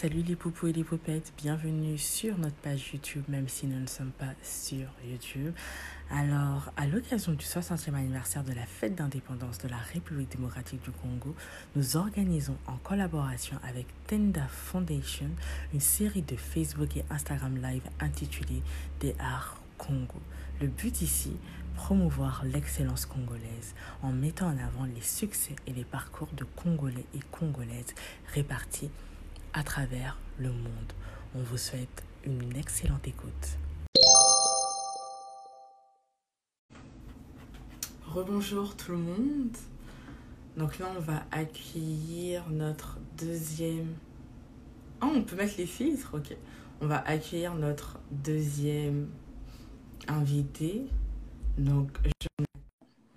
Salut les poupous et les poupettes, bienvenue sur notre page YouTube, même si nous ne sommes pas sur YouTube. Alors, à l'occasion du 60e anniversaire de la fête d'indépendance de la République démocratique du Congo, nous organisons en collaboration avec Tenda Foundation une série de Facebook et Instagram Live intitulée Des Arts Congo. Le but ici, promouvoir l'excellence congolaise en mettant en avant les succès et les parcours de Congolais et Congolaises répartis à travers le monde. On vous souhaite une excellente écoute. Rebonjour tout le monde. Donc là, on va accueillir notre deuxième... Ah, on peut mettre les filtres Ok. On va accueillir notre deuxième invité. Donc, Jonathan,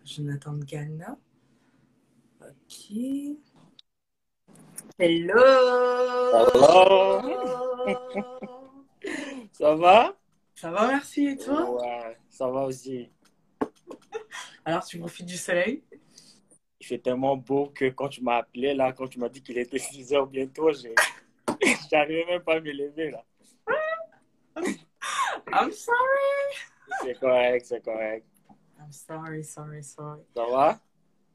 Jonathan Ghana. Ok. Hello! Hello! ça va? Ça va, merci. Et toi? Ouais, ça va aussi. Alors, tu profites du soleil? Il fait tellement beau que quand tu m'as appelé, là, quand tu m'as dit qu'il était 6 heures bientôt, j'arrivais même pas à me lever, là. I'm sorry! C'est correct, c'est correct. I'm sorry, sorry, sorry. Ça va?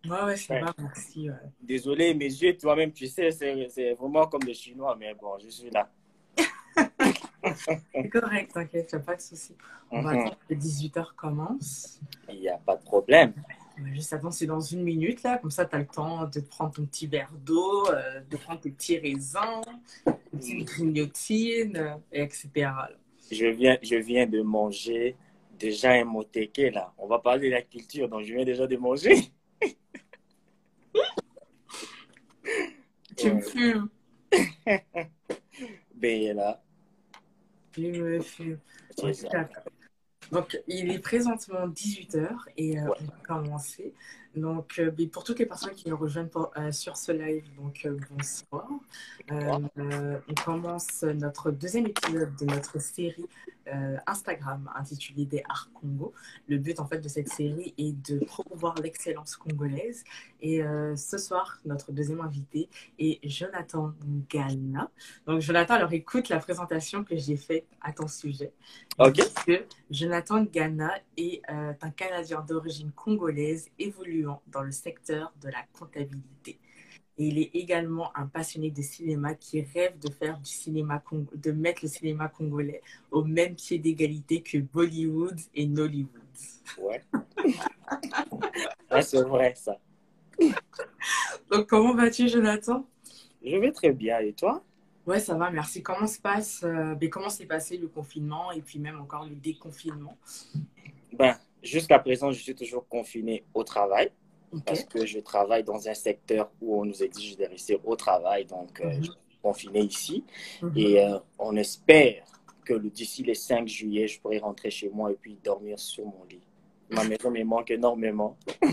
Ouais, va, merci. Ouais. Désolé, mes yeux, toi-même, tu sais, c'est vraiment comme des Chinois, mais bon, je suis là. c'est correct, t'inquiète, il pas de souci. On va Mhm. attendre que 18h commence. Il n'y a pas de problème. On va juste attendre, c'est dans une minute, là. Comme ça, tu as le temps de prendre ton petit verre d'eau, euh, de prendre tes petits raisins, tes petites grignotines, euh, et etc. là. Je viens, je viens de manger déjà un motéké, là. On va parler de la culture, donc je viens déjà de manger. Tu me fumes. Ben là. Tu me fumes. Donc, il est présentement 18h et euh, Ouais. on va commencer. Donc, euh, pour toutes les personnes qui nous rejoignent pour- euh, sur ce live, donc euh, bonsoir. On commence notre deuxième épisode de notre série Instagram intitulée Des Arts Congo. Le but en fait de cette série est de promouvoir l'excellence congolaise. Et ce soir, notre deuxième invité est Jonathan Gana. Donc, Jonathan, alors écoute la présentation que j'ai faite à ton sujet. Ok. Parce que Jonathan Ghana est un Canadien d'origine congolaise évoluant dans le secteur de la comptabilité. Et il est également un passionné de cinéma qui rêve de faire du cinéma, de mettre le cinéma congolais au même pied d'égalité que Bollywood et Nollywood. Ouais. Ah, c'est vrai, ça. Donc, comment vas-tu, Jonathan? Je vais très bien. Et toi? Ouais, ça va, merci. Comment se passe, euh, ben, comment s'est passé le confinement et puis même encore le déconfinement? Ben, jusqu'à présent, je suis toujours confiné au travail parce que je travaille dans un secteur où on nous exige de rester au travail. Donc, euh, Mhm. je suis confiné ici. Mhm. Et euh, on espère que d'ici le 5 juillet, je pourrai rentrer chez moi et puis dormir sur mon lit. Ma maison me manque énormément.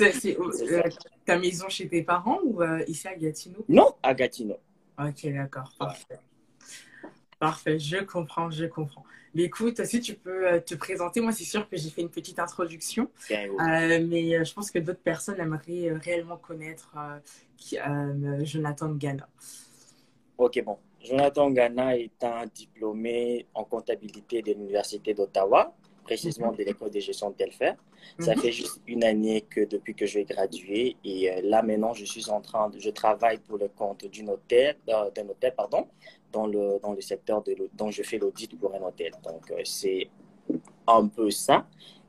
Euh, C'est euh, ta maison chez tes parents ou euh, ici à Gatineau? Non, à Gatineau. Ok, d'accord, parfait. Parfait, je comprends, je comprends. Mais écoute, si tu peux euh, te présenter, moi c'est sûr que j'ai fait une petite introduction, Bien, oui. euh, mais euh, je pense que d'autres personnes aimeraient réellement connaître euh, qui- euh, Jonathan Ghana. Ok, bon. Jonathan Ghana est un diplômé en comptabilité de l'Université d'Ottawa, précisément de l'école de gestion de Telfair. Ça Mhm. fait juste une année que depuis que j'ai gradué et euh, là maintenant je suis en train de, je travaille pour le compte d'une hôtel, euh, d'un hôtel pardon, dans le dans le secteur de dont je fais l'audit pour un hôtel. Donc euh, c'est un peu ça.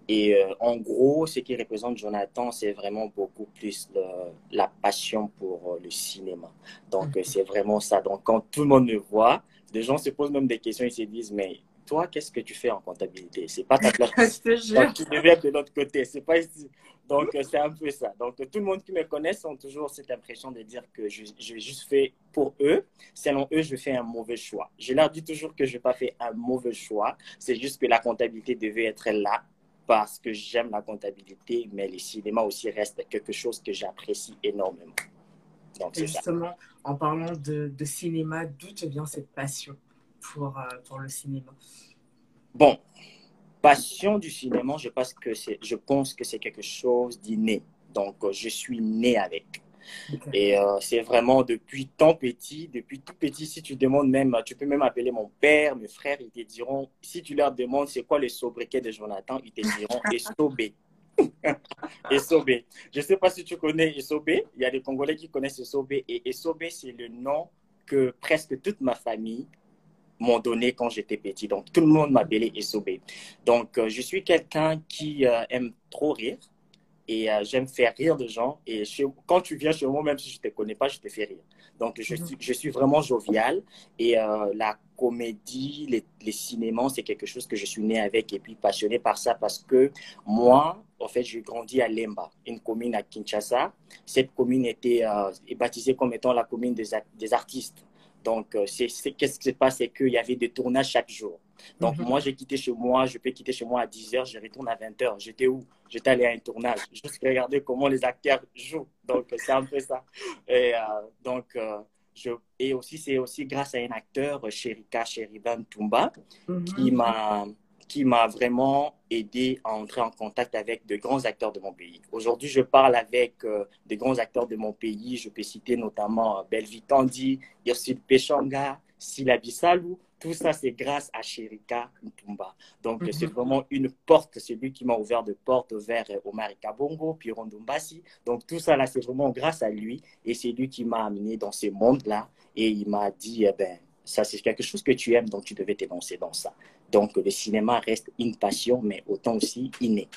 Et euh, en gros, ce qui représente Jonathan, c'est vraiment beaucoup plus le- la passion pour le cinéma. Donc, euh, c'est vraiment ça. Donc, quand tout le monde me voit, des gens se posent même des questions, ils se disent, mais toi, qu'est-ce que tu fais en comptabilité? C'est pas ta place. Donc, tu être de l'autre côté. C'est pas ici. Donc, euh, c'est un peu ça. Donc, euh, tout le monde qui me connaît ont toujours cette impression de dire que je, je juste fais pour eux. Selon eux, je fais un mauvais choix. Je leur dis toujours que je n'ai pas fait un mauvais choix. C'est juste que la comptabilité devait être là parce que j'aime la comptabilité, mais le cinéma aussi reste quelque chose que j'apprécie énormément. Donc, Et ça. justement, en parlant de, de cinéma, d'où te vient cette passion? Pour, euh, pour le cinéma? Bon, passion du cinéma, je pense que c'est, je pense que c'est quelque chose d'inné. Donc, euh, je suis né avec. Et euh, c'est vraiment depuis tant petit, depuis tout petit, si tu demandes même, tu peux même appeler mon père, mes frères, ils te diront, si tu leur demandes c'est quoi le sobriquet de Jonathan, ils te diront Esobé. Esobé. Je ne sais pas si tu connais Esobé. Il y a des Congolais qui connaissent Esobé. Et Esobé, c'est le nom que presque toute ma famille m'ont donné quand j'étais petit. Donc, tout le monde m'appelait Esobé. Donc, euh, je suis quelqu'un qui euh, aime trop rire et euh, j'aime faire rire de gens. Et quand tu viens chez moi, même si je ne te connais pas, je te fais rire. Donc, je, mhm. suis, je suis vraiment jovial. Et la comédie, les, les cinémas, c'est quelque chose que je suis né avec et puis passionné par ça parce que moi, en fait, j'ai grandi à Lemba, une commune à Kinshasa. Cette commune était baptisée comme étant la commune des, des artistes. Donc, euh, qu'est-ce qui se passe, c'est qu'il y avait des tournages chaque jour. Donc, mhm. moi, j'ai quitté chez moi, je peux quitter chez moi à 10h, je retourne à 20h. J'étais où? J'étais allé à un tournage, juste regarder comment les acteurs jouent. Donc, c'est un peu ça. Et, euh, donc, euh, je, et aussi, c'est aussi grâce à un acteur, Sherika Sheridan Tumba, mhm. qui m'a qui m'a vraiment aidé à entrer en contact avec de grands acteurs de mon pays. Aujourd'hui, je parle avec euh, de grands acteurs de mon pays. Je peux citer notamment euh, Belvi Kandi, Ursule Pechanga, Silabi Salou. Tout ça, c'est grâce à Sherika Ntumba. Donc, mhm. c'est vraiment une porte. C'est lui qui m'a ouvert de portes vers euh, Omar Kabongo, puis Rondombasi. Donc, tout ça, là, c'est vraiment grâce à lui. Et c'est lui qui m'a amené dans ce monde-là. Et il m'a dit, eh ben, ça, c'est quelque chose que tu aimes, donc tu devais t'élancer dans ça. Donc, le cinéma reste une passion, mais autant aussi inné.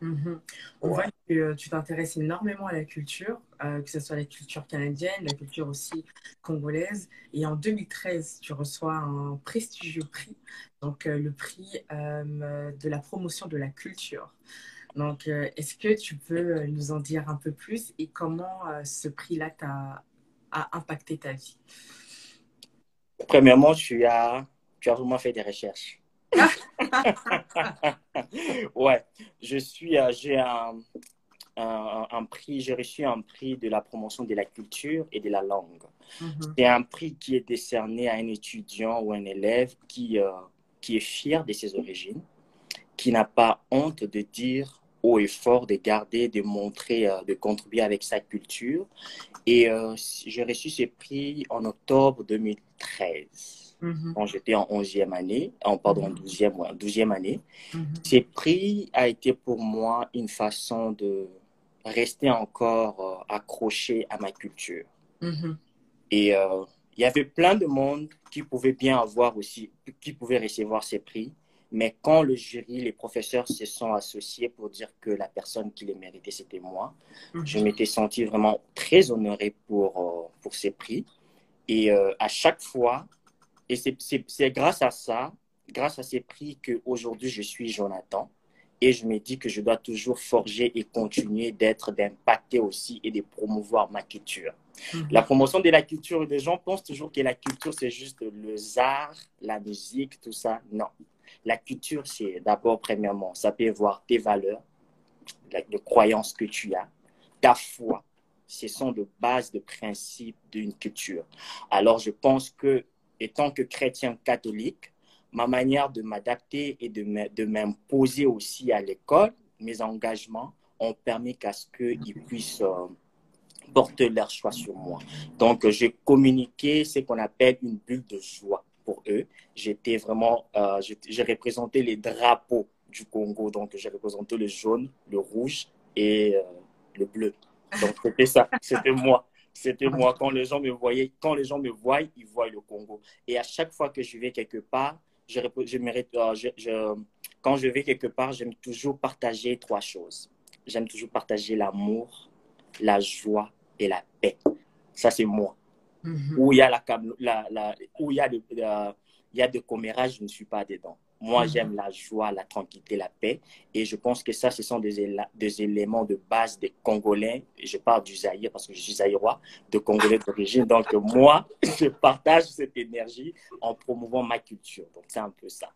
Mhm. On voit que euh, tu t'intéresses énormément à la culture, euh, que ce soit la culture canadienne, la culture aussi congolaise. Et en 2013, tu reçois un prestigieux prix, donc euh, le prix de la promotion de la culture. Donc, est-ce que tu peux nous en dire un peu plus et comment ce prix-là a impacté ta vie? Premièrement, tu as, tu as vraiment fait des recherches. ouais, je suis, euh, j'ai un, un, prix, j'ai reçu un prix de la promotion de la culture et de la langue. Mm-hmm. C'est un prix qui est décerné à un étudiant ou un élève qui, euh, qui est fier de ses origines, qui n'a pas honte de dire haut et fort, de garder, de montrer, euh, de contribuer avec sa culture. Et j'ai reçu ce prix en octobre 2013. Mhm. quand j'étais en 11e année, en, pardon, 12e, mhm. 12e année. Mm Ces prix a été pour moi une façon de rester encore euh, accroché à ma culture. Et euh, il y avait plein de monde qui pouvait bien avoir aussi, qui pouvait recevoir ces prix. Mais quand le jury, les professeurs se sont associés pour dire que la personne qui les méritait, c'était moi, je m'étais senti vraiment très honoré pour, euh, pour ces prix. Et à chaque fois, et c'est grâce à ça, grâce à ces prix qu'aujourd'hui je suis Jonathan. Et je me dis que je dois toujours forger et continuer d'être, d'impacter aussi et de promouvoir ma culture. Mhm. La promotion de la culture, des gens pensent toujours que la culture, c'est juste le art, la musique, tout ça. Non. La culture, c'est d'abord, premièrement, ça peut voir tes valeurs, les croyances que tu as, ta foi. Ce sont de bases, de principes d'une culture. Alors, je pense que étant que chrétien catholique, ma manière de m'adapter et de m'imposer aussi à l'école, mes engagements ont permis qu'à ce qu'ils puissent euh, porter leur choix sur moi. Donc, j'ai communiqué ce qu'on appelle une bulle de joie. J'étais vraiment, euh, j'ai représenté les drapeaux du Congo. Donc, j'ai représenté le jaune, le rouge et euh, le bleu. Donc, c'était ça, c'était moi. C'était moi. Quand les gens me voyaient, quand les gens me voient, ils voient le Congo. Et à chaque fois que je vais quelque part, je, euh, je, je, quand je vais quelque part, j'aime toujours partager trois choses. J'aime toujours partager l'amour, la joie et la paix. Ça, c'est moi. Mm-hmm. Où il y a, la, la, la, où il y a, de, il y a de commérages, je ne suis pas dedans. Moi, mhm. j'aime la joie, la tranquillité, la paix. Et je pense que ça, ce sont des, des éléments de base des Congolais. Je parle du Zaïre parce que je suis zaïrois, de Congolais d'origine. Donc, moi, je partage cette énergie en promouvant ma culture. Donc, c'est un peu ça.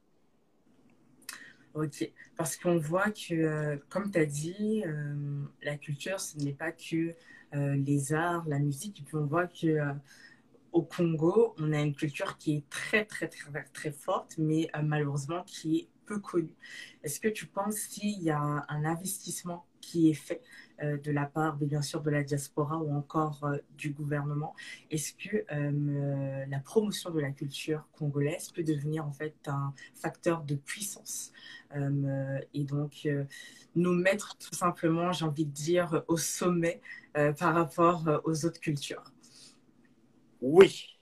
Ok, parce qu'on voit que, euh, comme tu as dit, euh, la culture, ce n'est pas que euh, les arts, la musique. Et puis on voit que au Congo, on a une culture qui est très, très, très, très forte, mais euh, malheureusement qui est peu connue. Est-ce que tu penses qu'il y a un, investissement qui est fait euh, de la part, bien sûr, de la diaspora ou encore euh, du gouvernement? Est-ce que la promotion de la culture congolaise peut devenir en fait un facteur de puissance? Et donc nous mettre tout simplement, j'ai envie de dire, au sommet par rapport aux autres cultures Oui,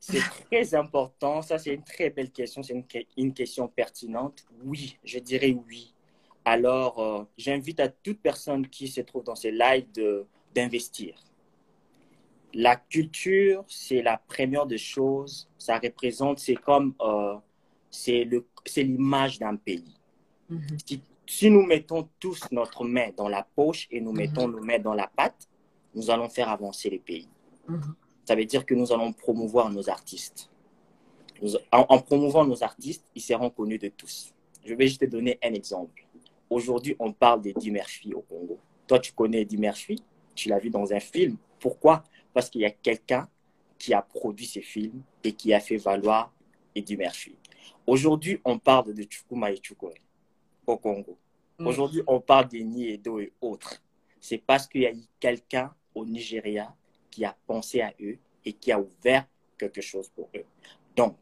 c'est très important. Ça, c'est une très belle question. C'est une, une, question pertinente. Oui, je dirais oui. Alors, euh, j'invite à toute personne qui se trouve dans ces lives d'investir. La culture, c'est la première des choses. Ça représente, c'est comme, euh, c'est l'image d'un pays. Mm-hmm. si, nous mettons tous notre main dans la poche et nous mettons mm-hmm. nos mains dans la pâte, nous allons faire avancer les pays. Mm-hmm. Ça veut dire que nous allons promouvoir nos artistes. en, en promouvant nos artistes, ils seront connus de tous. Je vais juste te donner un exemple. Aujourd'hui, on parle d'Eddie Murphy au Congo. Toi, tu connais Eddie Murphy, tu l'as vu dans un film. Pourquoi? Parce qu'il y a quelqu'un qui a produit ces films et qui a fait valoir Eddie Murphy. Aujourd'hui, on parle de Chukuma et Chukure au Congo. Mm. Aujourd'hui, on parle d'Eni Edo et autres. C'est parce qu'il y a eu quelqu'un au Nigeria qui a pensé à eux et qui a ouvert quelque chose pour eux. Donc,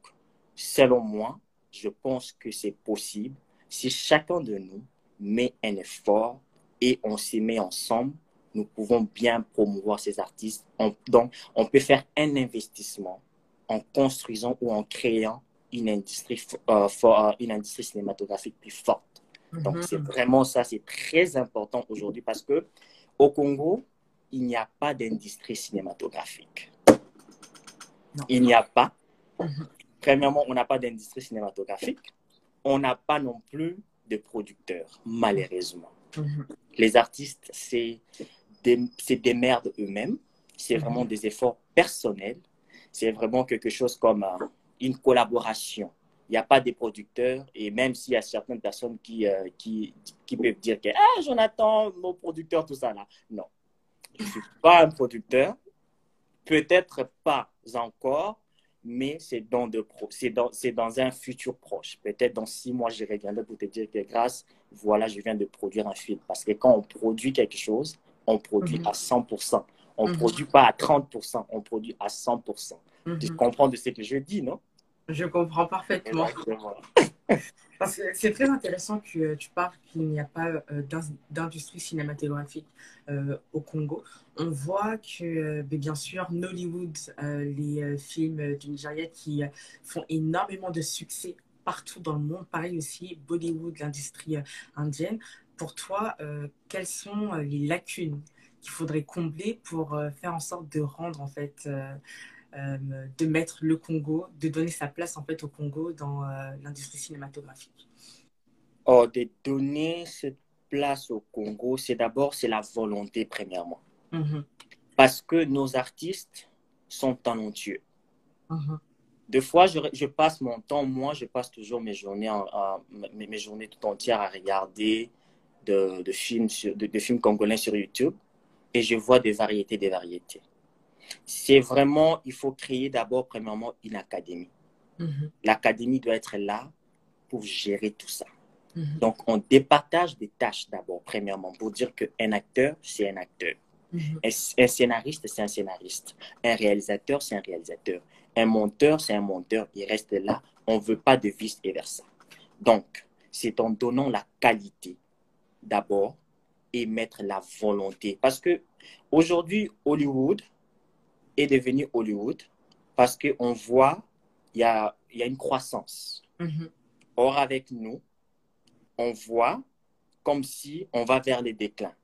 selon moi, je pense que c'est possible si chacun de nous met un effort et on s'y met ensemble, nous pouvons bien promouvoir ces artistes. donc, on peut faire un investissement en construisant ou en créant une industrie, euh, euh, une industrie cinématographique plus forte. Donc, mhm. c'est vraiment ça, c'est très important aujourd'hui parce que au Congo, il n'y a pas d'industrie cinématographique. Il n'y a pas. Mhm. Premièrement, on n'a pas d'industrie cinématographique. On n'a pas non plus de producteurs, malheureusement. Mhm. Les artistes, c'est des, des merdes eux-mêmes. C'est mhm. vraiment des efforts personnels. C'est vraiment quelque chose comme euh, une collaboration. Il n'y a pas des producteurs, et même s'il y a certaines personnes qui, euh, qui, qui, peuvent dire que ah, Jonathan, mon producteur, tout ça là. Non, je ne suis pas un producteur, peut-être pas encore, mais c'est dans, de dans, dans, un futur proche. Peut-être dans six mois, je reviendrai pour te dire que grâce, voilà, je viens de produire un film. Parce que quand on produit quelque chose, on produit mhm. à 100%. On ne mhm. produit pas à 30%, on produit à 100%. Tu mhm. comprends de ce que je dis, non? Je comprends parfaitement. C'est très intéressant que tu parles qu'il n'y a pas euh, d'industrie cinématographique euh, au Congo. On voit que, euh, ben, bien sûr, Nollywood, les films du Nigeria qui font énormément de succès partout dans le monde, pareil aussi Bollywood, l'industrie indienne. Pour toi, quelles sont les lacunes qu'il faudrait combler pour faire en sorte de rendre en fait de mettre le Congo, de donner sa place en fait au Congo dans euh, l'industrie cinématographique oh, De donner cette place au Congo, c'est d'abord c'est la volonté premièrement. Mm-hmm. Parce que nos artistes sont talentueux. Mm-hmm. Des fois, je, je, passe mon temps, moi, je passe toujours mes journées, en, mes, journées tout entières à regarder de, de films, de, de films congolais sur YouTube et je vois des variétés, des variétés c'est vraiment, il faut créer d'abord, premièrement, une académie. Mhm. L'académie doit être là pour gérer tout ça. Mhm. Donc, on départage des tâches d'abord, premièrement, pour dire qu'un acteur, c'est un acteur. Mhm. Un, scénariste, c'est un scénariste. Un réalisateur, c'est un réalisateur. Un monteur, c'est un monteur. Il reste là. On ne veut pas de vice et versa. Donc, c'est en donnant la qualité d'abord et mettre la volonté. Parce que aujourd'hui, Hollywood, est devenu Hollywood parce qu'on voit il y a, y a une croissance. Mm-hmm. Or, avec nous, on voit comme si on va vers les déclins.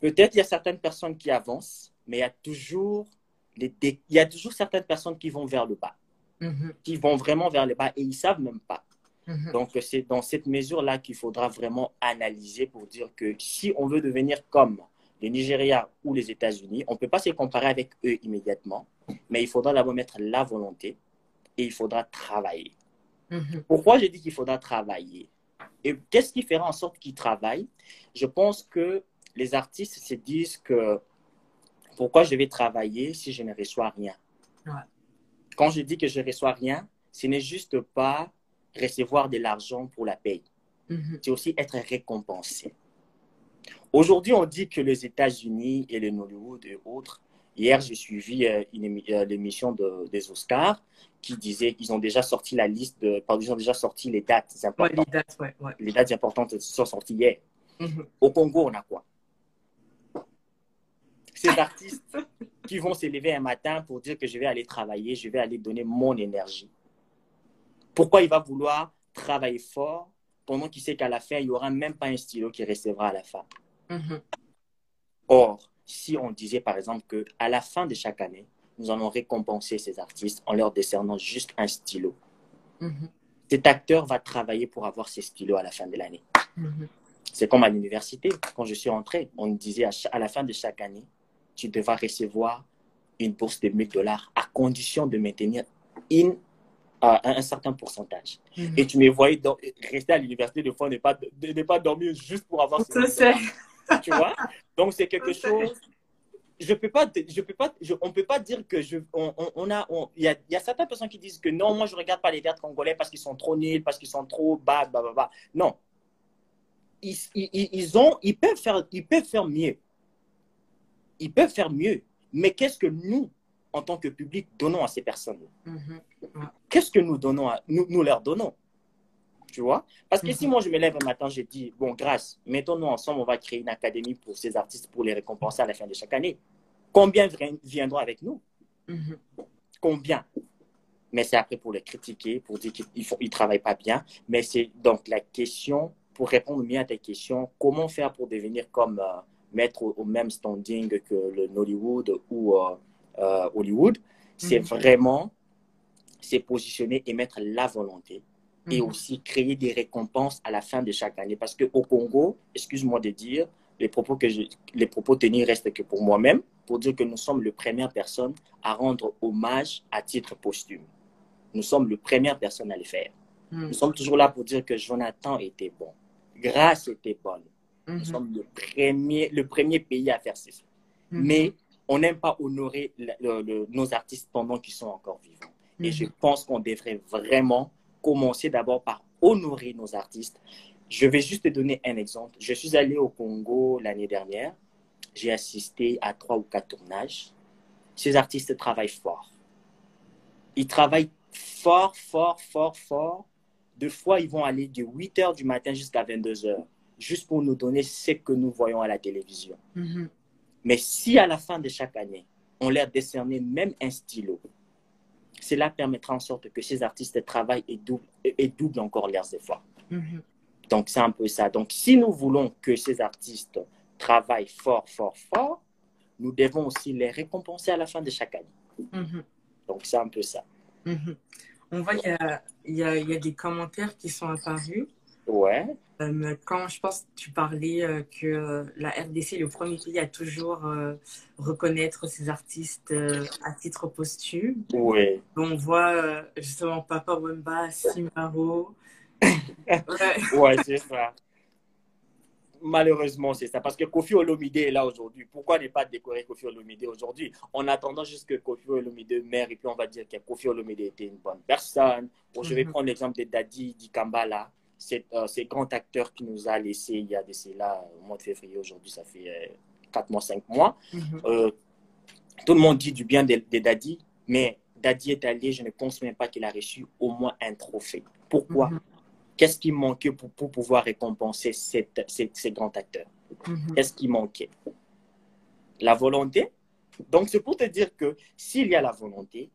Peut-être il y a certaines personnes qui avancent, mais il y a toujours, les il y a toujours certaines personnes qui vont vers le bas, mm-hmm. qui vont vraiment vers le bas et ils ne savent même pas. Mm-hmm. Donc, c'est dans cette mesure-là qu'il faudra vraiment analyser pour dire que si on veut devenir comme le Nigeria ou les États-Unis, on ne peut pas se comparer avec eux immédiatement, mais il faudra d'abord mettre la volonté et il faudra travailler. Mhm. Pourquoi je dis qu'il faudra travailler? Et qu'est-ce qui fera en sorte qu'ils travaillent? Je pense que les artistes se disent que pourquoi je vais travailler si je ne reçois rien? Quand je dis que je ne reçois rien, ce n'est juste pas recevoir de l'argent pour la paye. Mhm. C'est aussi être récompensé. Aujourd'hui, on dit que les États-Unis et le Hollywood et autres, hier, j'ai suivi euh, euh, l'émission de, des Oscars qui disait qu'ils ont déjà sorti la liste de, pardon, ils ont déjà sorti les dates importantes. Ouais, les dates, ouais, ouais. Les dates importantes sont sorties hier. Mhm. Au Congo, on a quoi? Ces artistes qui vont s'élever un matin pour dire que je vais aller travailler, je vais aller donner mon énergie. Pourquoi il va vouloir travailler fort pendant qu'il sait qu'à la fin, il n'y aura même pas un stylo qui recevra à la fin? Mhm. Or, si on disait par exemple qu'à la fin de chaque année, nous allons récompenser ces artistes en leur décernant juste un stylo, Mhm. cet acteur va travailler pour avoir ses stylos à la fin de l'année. Mhm. C'est comme à l'université. Quand je suis rentré, on me disait à, à la fin de chaque année, tu devras recevoir une bourse de 1000 dollars à condition de maintenir euh, un, certain pourcentage. Et tu me voyais rester à l'université des fois, ne pas, de- pas dormir juste pour avoir ces Ça, 1000 c'est. dollars, Tu vois? Donc, c'est quelque chose. Je peux pas, je peux pas, je- on peut pas dire que je, on, a, il y a, il y a certaines personnes qui disent que non, moi je regarde pas les théâtres congolais parce qu'ils sont trop nuls, parce qu'ils sont trop bas, bah, bah, bah. Non, ils, ils, ils- ils ont, ils peuvent faire, ils peuvent faire mieux. Ils peuvent faire mieux. Mais qu'est-ce que nous, en tant que public, donnons à ces personnes Mhm. Qu'est-ce que nous donnons, à, nous, nous leur donnons? Tu vois Parce que si Mhm. moi je me lève un matin, je dis bon, grâce, mettons-nous ensemble, on va créer une académie pour ces artistes pour les récompenser à la fin de chaque année. Combien viendront avec nous? Mhm. Combien? Mais c'est après pour les critiquer, pour dire qu'ils ne travaillent pas bien. Mais c'est donc la question, pour répondre mieux à ta question, comment faire pour devenir comme, euh, mettre au, au même standing que le Nollywood ou euh, euh, Hollywood? C'est Mhm. vraiment c'est positionner et mettre la volonté et Mhm. aussi créer des récompenses à la fin de chaque année. Parce qu'au Congo, excuse-moi de dire, les propos, que je, les propos tenus restent que pour moi-même, pour dire que nous sommes les premières personnes à rendre hommage à titre posthume. Nous sommes les premières personnes à le faire. Mhm. Nous sommes toujours là pour dire que Jonathan était bon. Grâce était bonne. Nous Mhm. sommes le premier, le premier pays à faire ceci. Mais on n'aime pas honorer le- le- le- nos artistes pendant qu'ils sont encore vivants. Et je pense qu'on devrait vraiment commencer d'abord par honorer nos artistes. Je vais juste te donner un exemple. Je suis allé au Congo l'année dernière. J'ai assisté à trois ou quatre tournages. Ces artistes travaillent fort. Ils travaillent fort, fort, fort, fort. Deux fois, ils vont aller de 8 heures du matin jusqu'à 22 heures, juste pour nous donner ce que nous voyons à la télévision. Mhm. Mais si à la fin de chaque année, on leur décernait même un stylo, cela permettra en sorte que ces artistes travaillent et doublent, et doublent encore leurs efforts. Mhm. Donc, c'est un peu ça. Donc, si nous voulons que ces artistes travaillent fort, fort, fort, nous devons aussi les récompenser à la fin de chaque année. Mhm. Donc, c'est un peu ça. Mhm. On voit qu'il y a, y, y des commentaires qui sont apparus. Ouais, quand je pense que tu parlais euh, que euh, la RDC est le premier pays à toujours euh, reconnaître ses artistes euh, à titre posthume. ouais. On voit euh, justement Papa Wemba, Simaro. Ouais. C'est ça. Malheureusement, c'est ça. Parce que Kofi Olomide est là aujourd'hui. Pourquoi ne pas décorer Kofi Olomide aujourd'hui? En attendant juste que Kofi Olomide meure et puis on va dire que Kofi Olomide était une bonne personne. Bon, je vais Mhm. prendre l'exemple de Daddy Dikambala, cet, euh, ce grand acteur qui nous a laissé il y a de cela au mois de février. Aujourd'hui, ça fait euh, 4 mois, 5 mois. Mhm. Euh, tout le monde dit du bien de, de Daddy, mais Daddy est allé, je ne pense même pas qu'il a reçu au moins un trophée. Pourquoi? Mhm. Qu'est-ce qui manquait pour, pour pouvoir récompenser cette, cette- ces grands acteurs Mhm. Qu'est-ce qui manquait? La volonté. Donc, c'est pour te dire que s'il y a la volonté,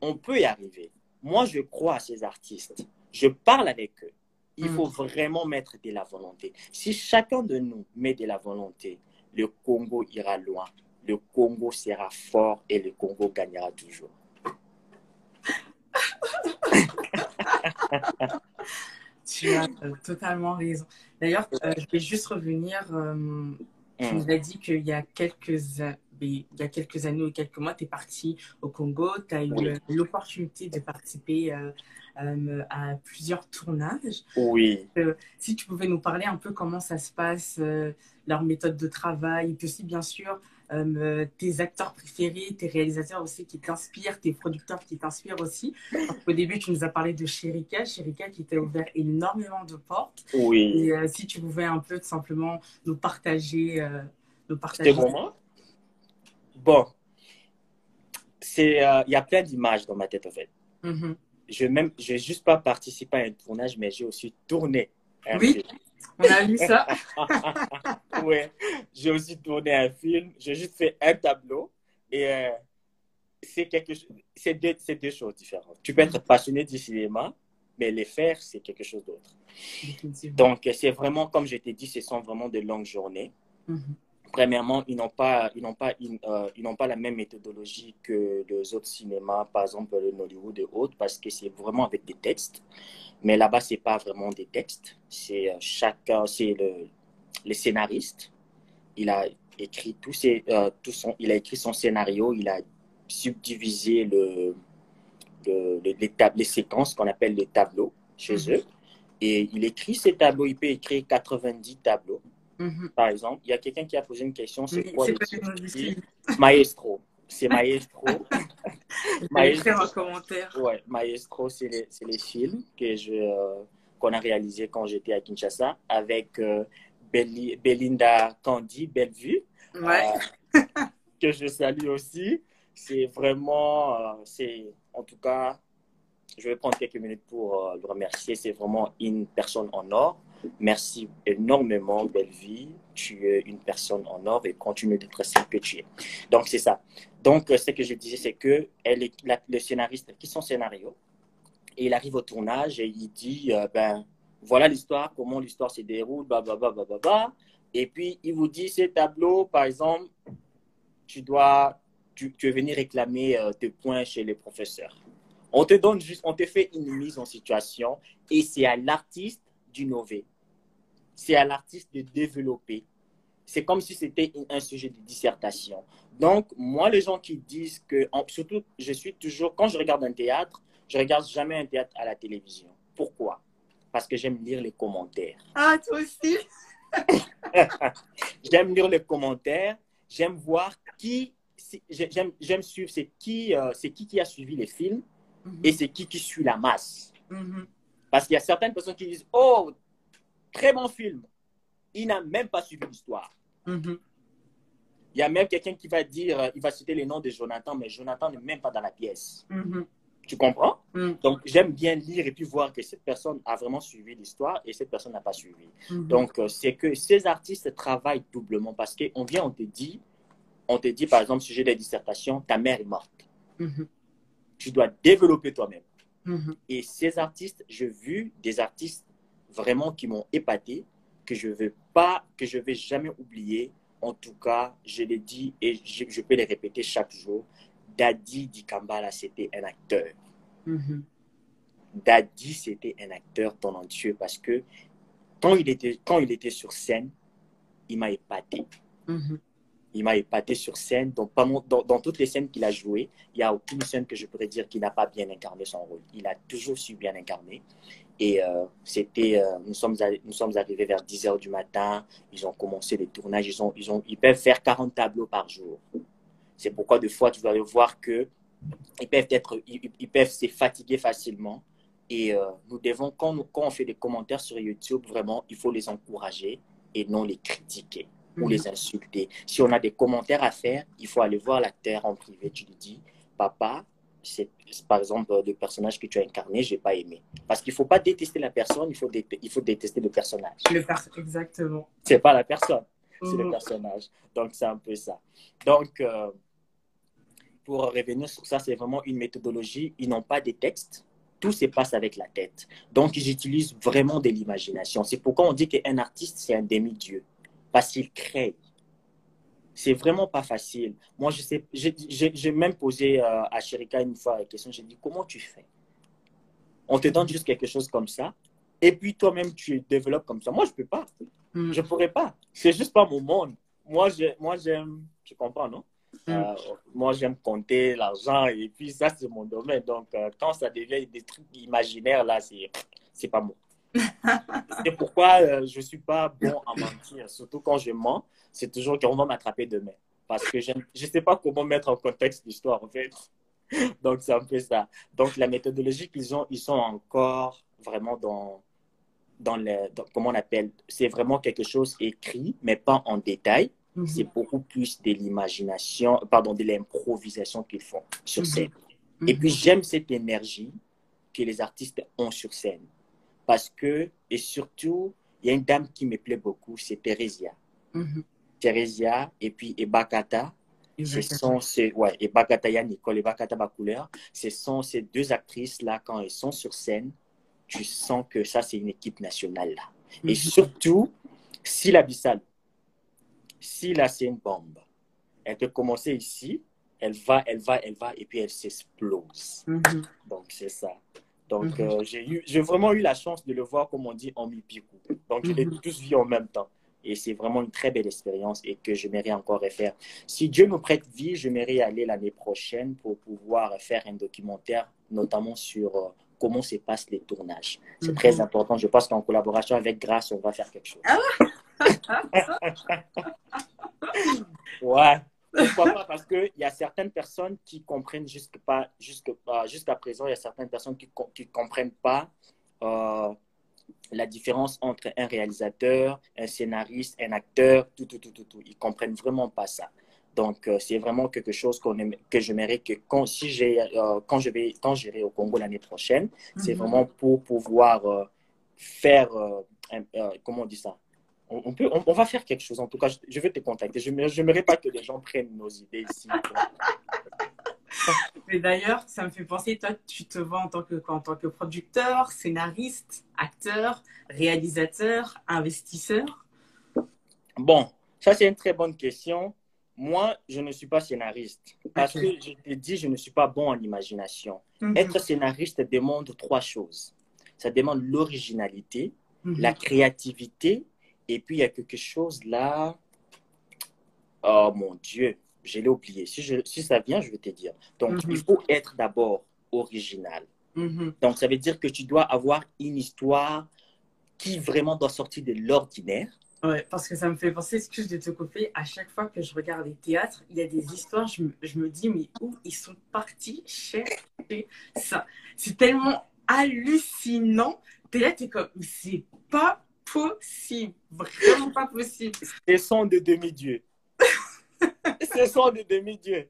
on peut y arriver. Moi, je crois à ces artistes. Je parle avec eux. Il Mm. faut vraiment mettre de la volonté. Si chacun de nous met de la volonté, le Congo ira loin. Le Congo sera fort et le Congo gagnera toujours. Tu as euh, totalement raison. D'ailleurs, euh, je vais juste revenir. euh, tu Mm. nous as dit qu'il y a quelques, a- il y a quelques années ou quelques mois, tu es parti au Congo. Tu as eu Oui. l'opportunité de participer euh, euh, à plusieurs tournages. Oui. Si tu pouvais nous parler un peu comment ça se passe, euh, leur méthode de travail, et puis aussi, bien sûr, euh, tes acteurs préférés, tes réalisateurs aussi qui t'inspirent, tes producteurs qui t'inspirent aussi. Au début, tu nous as parlé de Sherika, Sherika qui t'a ouvert énormément de portes. Oui. Et si tu pouvais un peu tout simplement nous partager. nous partager. C'était moi Bon. Il y a plein d'images dans ma tête en fait. Mm-hmm. Je n'ai juste pas participé à un tournage, mais j'ai aussi tourné oui, on a vu ça. oui, j'ai aussi tourné un film. J'ai juste fait un tableau. Et euh, c'est quelque c'est deux, deux, choses différentes. Tu peux être passionné du cinéma, mais les faire, c'est quelque chose d'autre. Donc, c'est vraiment, comme je t'ai dit, ce sont vraiment de longues journées. Mm-hmm. Premièrement, ils n'ont pas, ils n'ont pas, euh, ils, n'ont pas la même méthodologie que les autres cinémas, par exemple le Hollywood et autres, parce que c'est vraiment avec des textes. Mais là-bas, c'est pas vraiment des textes. C'est euh, chacun, c'est le, le, scénariste. Il a écrit tout, ses, euh, tout son, il a écrit son scénario. Il a subdivisé le, le, les, les séquences qu'on appelle les tableaux chez mhm. eux. Et il écrit ces tableaux. Il peut écrire 90 tableaux. Mhm. Par exemple, il y a quelqu'un qui a posé une question, c'est quoi le Maestro. C'est Maestro. Maestro. un commentaire. Ouais, Maestro, c'est les, les, films que je, euh, qu'on a réalisés quand j'étais à Kinshasa avec euh, Belinda Candy, Bellevue. Ouais. Euh, que je salue aussi. C'est vraiment, c'est en tout cas, je vais prendre quelques minutes pour le remercier. C'est vraiment une personne en or. Merci énormément, belle vie. Tu es une personne en or et continue d'être celle que tu es. Donc, c'est ça. Donc, ce que je disais, c'est que elle le scénariste qui son scénario, et il arrive au tournage et il dit, euh, ben, voilà l'histoire, comment l'histoire se déroule, bah, bah, bah, bah, bah. Et puis, il vous dit, ces tableaux, par exemple, tu dois, tu, tu veux venir réclamer euh, tes points chez les professeurs. On te donne juste, on te fait une mise en situation et c'est à l'artiste d'innover. C'est à l'artiste de développer. C'est comme si c'était un sujet de dissertation. Donc, moi, les gens qui disent que, surtout, je suis toujours, quand je regarde un théâtre, je regarde jamais un théâtre à la télévision. Pourquoi? Parce que j'aime lire les commentaires. Ah, toi aussi? J'aime lire les commentaires. J'aime voir qui, j'aime suivre, c'est qui, euh, c'est qui qui a suivi les films mhm. et c'est qui qui suit la masse. Mhm. Parce qu'il y a certaines personnes qui disent Oh, très bon film. Il n'a même pas suivi l'histoire. Mm-hmm. Il y a même quelqu'un qui va dire euh, il va citer les noms de Jonathan, mais Jonathan n'est même pas dans la pièce. Mm-hmm. Tu comprends? Mm. Donc, j'aime bien lire et puis voir que cette personne a vraiment suivi l'histoire et cette personne n'a pas suivi. Mm-hmm. Donc, euh, c'est que ces artistes travaillent doublement parce qu'on vient, on te dit, on te dit, par exemple, sujet de dissertation, ta mère est morte. Tu dois développer toi-même. Mm-hmm. Et ces artistes, j'ai vu des artistes vraiment qui m'ont épaté, que je veux pas, que je vais jamais oublier. En tout cas, je l'ai dit et je, peux les répéter chaque jour. Daddy Dikambala, c'était un acteur. Mm-hmm. Daddy, c'était un acteur talentueux parce que quand il était, quand il était sur scène, il m'a épaté. Mm-hmm il m'a épaté sur scène. Donc, dans, toutes les scènes qu'il a jouées, il n'y a aucune scène que je pourrais dire qu'il n'a pas bien incarné son rôle. Il a toujours su bien incarner. Et euh, c'était, euh, nous, sommes nous sommes arrivés vers 10 heures du matin. Ils ont commencé les tournages. Ils, ont, ils, ont, ils peuvent faire 40 tableaux par jour. C'est pourquoi, des fois, tu dois voir que ils peuvent être, ils, peuvent se fatiguer facilement. Et euh, nous devons, quand, quand on fait des commentaires sur YouTube, vraiment, il faut les encourager et non les critiquer ou mhm. les insulter. Si on a des commentaires à faire, il faut aller voir l'acteur en privé. Tu lui dis, papa, c'est par exemple le personnage que tu as incarné, je n'ai pas aimé. Parce qu'il ne faut pas détester la personne, il faut, il faut détester le personnage. Le exactement. Ce n'est pas la personne, c'est le mhm. personnage. Donc, c'est un peu ça. Donc, euh, pour revenir sur ça, c'est vraiment une méthodologie. Ils n'ont pas des textes. Tout se passe avec la tête. Donc, ils utilisent vraiment de l'imagination. C'est pourquoi on dit qu'un artiste, c'est un demi-dieu parce qu'il crée. C'est vraiment pas facile. Moi, je sais, j'ai même posé euh, à Sherika une fois la question, j'ai dit, comment tu fais? On te donne juste quelque chose comme ça, et puis toi-même, tu développes comme ça. Moi, je peux pas. Mm. Je pourrais pas. C'est juste pas mon monde. Moi, j'aime, tu comprends, non? Mm. euh, moi, j'aime compter l'argent et puis ça, c'est mon domaine. Donc, euh, quand ça devient des trucs imaginaires, là, c'est pas moi. C'est pourquoi euh, je ne suis pas bon à mentir. Surtout quand je mens, c'est toujours qu'on va m'attraper demain. parce que je ne sais pas comment mettre en contexte l'histoire, en fait. Donc, c'est un peu ça. Donc, la méthodologie qu'ils ont, ils sont encore vraiment dans, dans le, comment on appelle, c'est vraiment quelque chose écrit, mais pas en détail. Mhm. C'est beaucoup plus de l'imagination, pardon, de l'improvisation qu'ils font sur mhm. scène. Et puis, mhm. j'aime cette énergie que les artistes ont sur scène. Parce que, et surtout, il y a une dame qui me plaît beaucoup, c'est Theresia. Theresia et puis Ebakata. Ce sont ces, ouais, Ebakata Nicole, Ebakata Bacouleur. Ce sont ces deux actrices-là, quand elles sont sur scène, tu sens que ça, c'est une équipe nationale. Là. Et mhm. surtout, si la Bissal, si là, c'est une bombe, elle peut commencer ici, elle va, elle va, elle va, et puis elle s'explose. Mhm. Donc, c'est ça. Donc, mhm. euh, j'ai eu, j'ai vraiment eu la chance de le voir, comme on dit, en mi-picou. Donc, je l'ai tous vu en même temps. Et c'est vraiment une très belle expérience et que je j'aimerais encore refaire. Si Dieu me prête vie, je j'aimerais aller l'année prochaine pour pouvoir faire un documentaire, notamment sur euh, comment se passent les tournages. C'est très mhm. important. Je pense qu'en collaboration avec Grâce, on va faire quelque chose. Ah ouais. Pourquoi pas? Parce qu'il y a certaines personnes qui comprennent jusqu'à pas, jusqu'à présent, il y a certaines personnes qui ne comprennent pas euh, la différence entre un réalisateur, un scénariste, un acteur, tout, tout, tout, tout, tout. Ils comprennent vraiment pas ça. Donc, euh, c'est vraiment quelque chose qu'on que j'aimerais que quand, si j'ai, euh, quand je vais, quand j'irai au Congo l'année prochaine, c'est mhm. vraiment pour pouvoir euh, faire, comment on dit ça? On, peut, on, va faire quelque chose. En tout cas, je, vais te contacter. Je n'aimerais pas que les gens prennent nos idées ici. Mais d'ailleurs, ça me fait penser, toi, tu te vois en tant que, en tant que producteur, scénariste, acteur, réalisateur, investisseur? Bon, ça c'est une très bonne question. Moi, je ne suis pas scénariste parce que je te dis, je ne suis pas bon en imagination. Mhm. Être scénariste demande trois choses. Ça demande l'originalité, mhm. la créativité, et puis il y a quelque chose là. Oh mon Dieu, je l'ai oublié. Si, je, si ça vient, je vais te dire. Donc, il mhm. faut être d'abord original. Donc, ça veut dire que tu dois avoir une histoire qui vraiment doit sortir de l'ordinaire Ouais, parce que ça me fait penser, excuse de te couper, à chaque fois que je regarde les théâtres, il y a des histoires, je, je me dis, mais où ils sont partis chercher ça? C'est tellement hallucinant. T'es là, t'es comme, c'est pas possible, vraiment pas possible. Ce sont des demi-dieux. Ce sont des demi-dieux.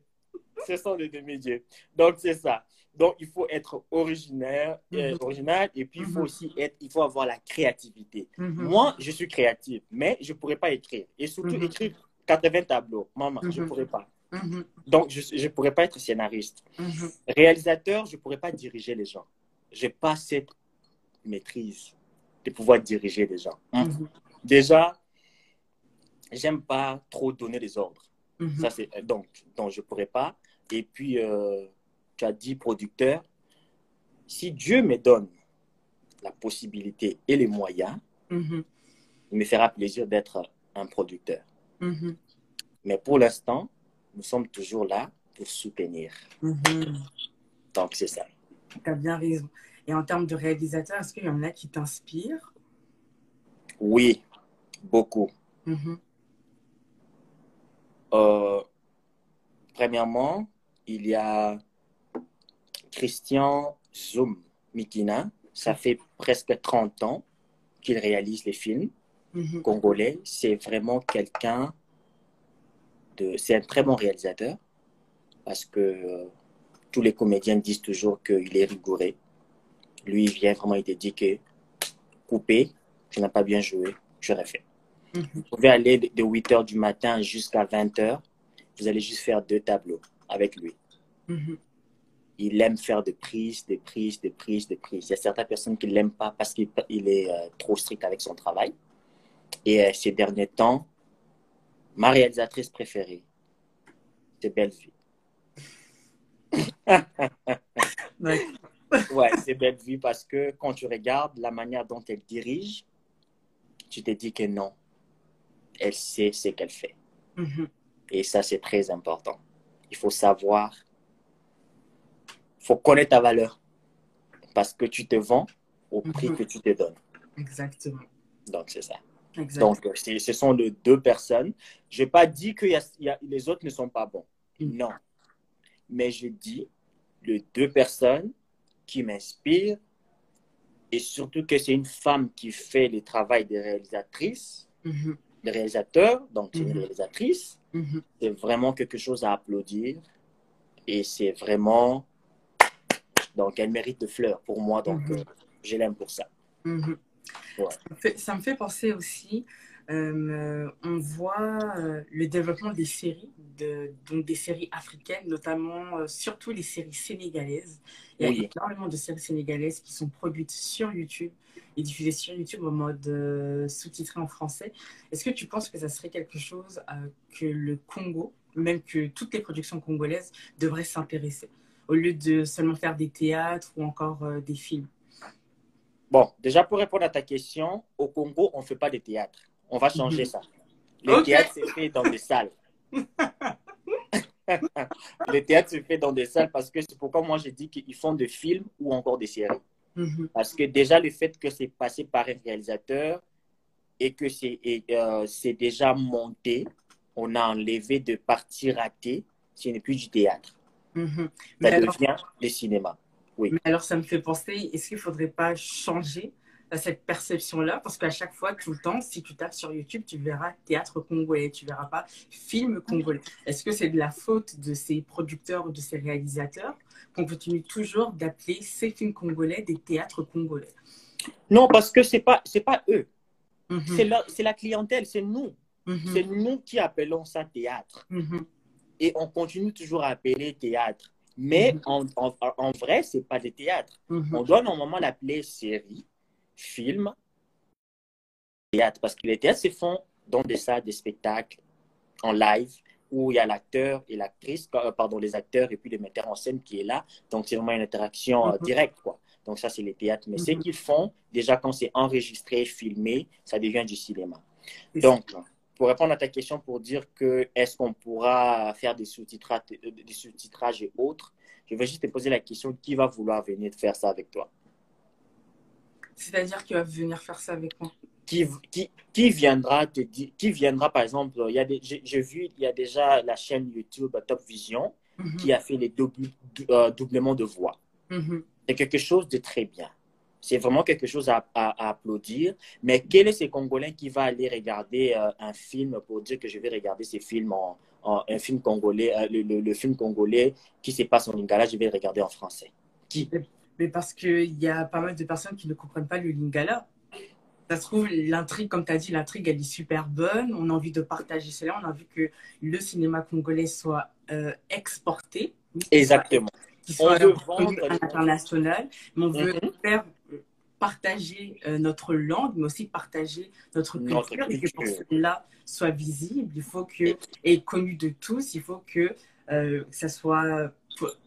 Ce sont des demi-dieux. Donc, c'est ça. Donc, il faut être originaire, euh, mhm. original et puis il faut mhm. aussi être, il faut avoir la créativité. Mhm. Moi, je suis créatif, mais je ne pourrais pas écrire. Et surtout écrire 80 tableaux. Maman, je ne pourrais pas. Donc, je ne pourrais pas être scénariste. Réalisateur, je ne pourrais pas diriger les gens. Je n'ai pas cette maîtrise de pouvoir diriger les gens. Hein? Déjà, j'aime pas trop donner des ordres. Ça, c'est, donc, donc, je ne pourrais pas. Et puis, euh, tu as dit producteur, si Dieu me donne la possibilité et les moyens, mm-hmm. il me fera plaisir d'être un producteur. Mm-hmm. Mais pour l'instant, nous sommes toujours là pour soutenir. Mm-hmm. Donc, c'est ça. Tu as bien raison. Et en termes de réalisateur, est-ce qu'il y en a qui t'inspirent? Oui, beaucoup. Euh, premièrement, il y a Christian Zoom Mikina, ça fait presque 30 ans qu'il réalise les films mhm. congolais. C'est vraiment quelqu'un de... C'est un très bon réalisateur parce que euh, tous les comédiens disent toujours qu'il est rigoureux. Lui, il vient vraiment, il te dit que coupé, tu n'as pas bien joué, je refais. Mhm. Vous pouvez aller de 8 h du matin jusqu'à 20 h vous allez juste faire deux tableaux avec lui. Mhm il aime faire des prises, des prises, des prises, des prises. Il y a certaines personnes qui ne l'aiment pas parce qu'il est euh, trop strict avec son travail. Et euh, ces derniers temps, ma réalisatrice préférée, c'est Belle Vie. ouais, c'est Belle Vie parce que quand tu regardes la manière dont elle dirige, tu te dis que non, elle sait ce qu'elle fait. Mm-hmm. Et ça, c'est très important. Il faut savoir faut connaître ta valeur parce que tu te vends au prix mhm. que tu te donnes. Exactement. Donc, c'est ça. Donc, ce sont les deux personnes. Je n'ai pas dit que y a, les autres ne sont pas bons. Mm. Non. Mais je dis les deux personnes qui m'inspirent et surtout que c'est une femme qui fait le travail des réalisatrices, mm-hmm. des réalisateurs, donc c'est une mm-hmm. réalisatrice. Mm-hmm. C'est vraiment quelque chose à applaudir et c'est vraiment. Donc, elle mérite de fleurs pour moi, donc euh, je l'aime pour ça. Ça, me fait, penser aussi, euh, on voit euh, le développement des séries, de, donc des séries africaines, notamment euh, surtout les séries sénégalaises. Il y a énormément de séries sénégalaises qui sont produites sur YouTube et diffusées sur YouTube en mode sous-titré en français. Est-ce que tu penses que ça serait quelque chose que le Congo, même que toutes les productions congolaises, devraient s'intéresser, au lieu de seulement faire des théâtres ou encore des films? Bon, déjà pour répondre à ta question, au Congo, on ne fait pas de théâtre. On va changer ça. Le théâtre se fait dans des salles. le théâtre se fait dans des salles parce que c'est pourquoi moi j'ai dit qu'ils font des films ou encore des séries. Mhm. Parce que déjà le fait que c'est passé par un réalisateur et que c'est euh, déjà monté, on a enlevé de parties ratées, ce n'est plus du théâtre. Mhm. Ça devient le cinéma. Mais alors, ça me fait penser, est-ce qu'il ne faudrait pas changer cette perception-là Parce qu'à chaque fois, tout le temps, si tu tapes sur YouTube, tu verras théâtre congolais, tu verras pas film congolais. Est-ce que c'est de la faute de ces producteurs ou de ces réalisateurs qu'on continue toujours d'appeler ces films congolais des théâtres congolais? Non, parce que ce n'est pas, pas eux. Mhm. C'est la, clientèle, c'est nous. Mhm. C'est nous qui appelons ça théâtre. Mhm. Et on continue toujours à appeler théâtre. Mais en, en, en, vrai, ce n'est pas des théâtres. On doit normalement l'appeler série, film, théâtre. Parce que les théâtres se font dans des salles, des spectacles, en live, où il y a l'acteur et l'actrice, euh, pardon, les acteurs et puis le metteur en scène qui est là. Donc, c'est vraiment une interaction euh, mhm. directe, quoi. Donc, ça, c'est les théâtres. Mais ce qu'ils font, déjà, quand c'est enregistré, filmé, ça devient du cinéma. Donc, pour répondre à ta question, pour dire que est-ce qu'on pourra faire des sous-titrages, des sous-titrages et autres, je vais juste te poser la question qui va vouloir venir faire ça avec toi? C'est-à-dire qui va venir faire ça avec moi qui, qui, qui, viendra te dire, qui viendra par exemple, il y a j'ai vu, il y a déjà la chaîne YouTube Top Vision mhm. qui a fait les euh, doublements de voix. Mhm. C'est quelque chose de très bien. C'est vraiment quelque chose à, applaudir. Mais quel est ce Congolais qui va aller regarder euh, un film pour dire que je vais regarder ce film en, un film congolais, euh, le, film congolais qui se passe en lingala, je vais le regarder en français? Qui Mais parce qu'il y a pas mal de personnes qui ne comprennent pas le lingala. Ça se trouve, l'intrigue, comme tu as dit, l'intrigue, elle est super bonne. On a envie de partager cela. On a envie que le cinéma congolais soit euh, exporté. Exactement. Qu'il soit, à l'international. Mais on veut mhm. faire partager euh, notre langue, mais aussi partager notre culture, et que pour cela soit visible, il faut que, et connu de tous, il faut que euh, ça soit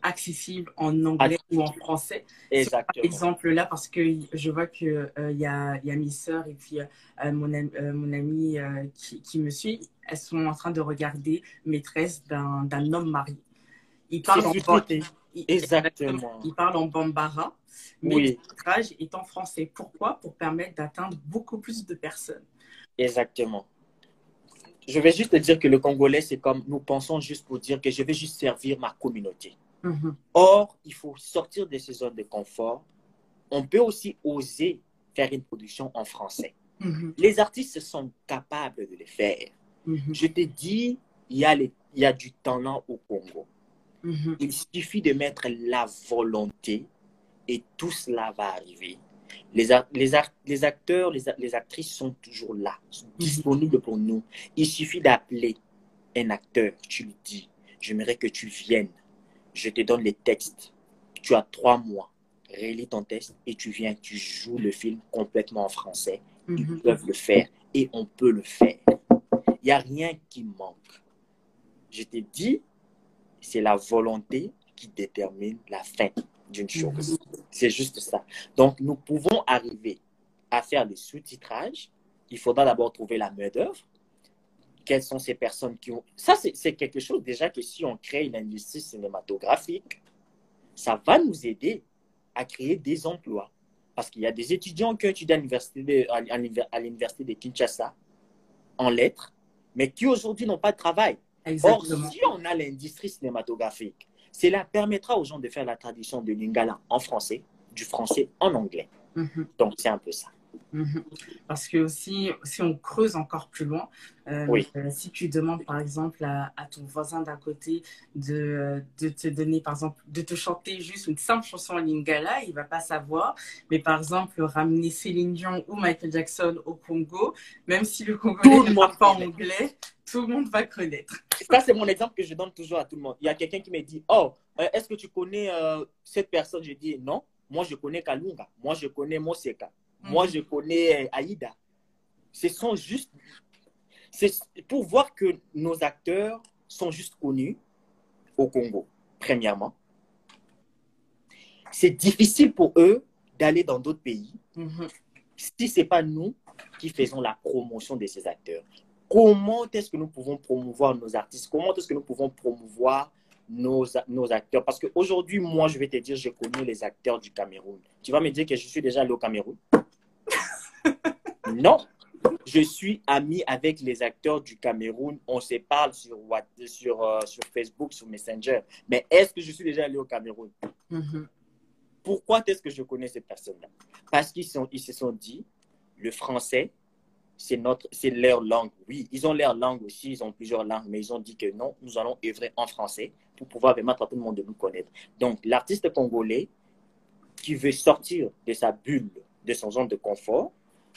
accessible en anglais ou en français. Exactement. exemple là, parce que je vois qu'il euh, y, a, y a mes sœurs et puis mon, mon amie qui, qui, me suit, elles sont en train de regarder Maîtresse d'un homme marié. Il parle en, Exactement. Il parle en bambara. Mais oui. le est en français. Pourquoi? Pour permettre d'atteindre beaucoup plus de personnes. Exactement. Je vais juste te dire que le Congolais, c'est comme nous pensons juste pour dire que je vais juste servir ma communauté. Mhm. Or, il faut sortir de ces zones de confort. On peut aussi oser faire une production en français. Mhm. Les artistes sont capables de le faire. Mhm. Je te dis, il y, a il y a du talent au Congo. Il suffit de mettre la volonté et tout cela va arriver. Les, les, les acteurs, les, les, actrices sont toujours là, mhm. disponibles pour nous. Il suffit d'appeler un acteur, tu lui dis, j'aimerais que tu viennes, je te donne les textes, tu as trois mois, relis ton texte et tu viens, tu joues le film complètement en français. Ils mhm. peuvent le faire et on peut le faire. Il n'y a rien qui manque. Je te dis, c'est la volonté qui détermine la fin d'une chose. C'est juste ça. Donc, nous pouvons arriver à faire des sous-titrages. Il faudra d'abord trouver la main-d'œuvre. Quelles sont ces personnes qui ont. Ça, c'est quelque chose déjà que si on crée une industrie cinématographique, ça va nous aider à créer des emplois. parce qu'il y a des étudiants qui ont étudié à l'université de, à l'université de Kinshasa en lettres, mais qui aujourd'hui n'ont pas de travail. Or, si on a l'industrie cinématographique, cela permettra aux gens de faire la tradition de lingala en français, du français en anglais. Mhm. Donc, c'est un peu ça. Mhm. Parce que aussi, si on creuse encore plus loin, euh, euh, si tu demandes par exemple à, ton voisin d'à côté de, euh, de, te donner, par exemple, de te chanter juste une simple chanson en lingala, il va pas savoir. Mais par exemple, ramener Céline Dion ou Michael Jackson au Congo, même si le Congolais ne parle pas anglais, tout le monde va connaître. Ça, c'est mon exemple que je donne toujours à tout le monde. Il y a quelqu'un qui me dit, oh, est-ce que tu connais cette personne Je dis, non, moi je connais Kalunga, moi je connais Moseka. Moi, mhm. je connais euh, Aïda. Ce sont juste. C'est pour voir que nos acteurs sont juste connus au Congo, premièrement. C'est difficile pour eux d'aller dans d'autres pays mhm. si ce n'est pas nous qui faisons la promotion de ces acteurs. Comment est-ce que nous pouvons promouvoir nos artistes? Comment est-ce que nous pouvons promouvoir nos, nos acteurs? Parce qu'aujourd'hui, moi, je vais te dire, j'ai connu les acteurs du Cameroun. Tu vas me dire que je suis déjà allé au Cameroun? Non, je suis ami avec les acteurs du Cameroun. On se parle sur, sur, euh, sur Facebook, sur Messenger. Mais est-ce que je suis déjà allé au Cameroun? Mm-hmm. Pourquoi est-ce que je connais ces personnes-là Parce qu'ils ils se sont dit, le français, c'est notre, c'est leur langue. Oui, ils ont leur langue aussi, ils ont plusieurs langues, mais ils ont dit que non, nous allons œuvrer en français pour pouvoir permettre à tout le monde de nous connaître. Donc, l'artiste congolais qui veut sortir de sa bulle, de son zone de confort,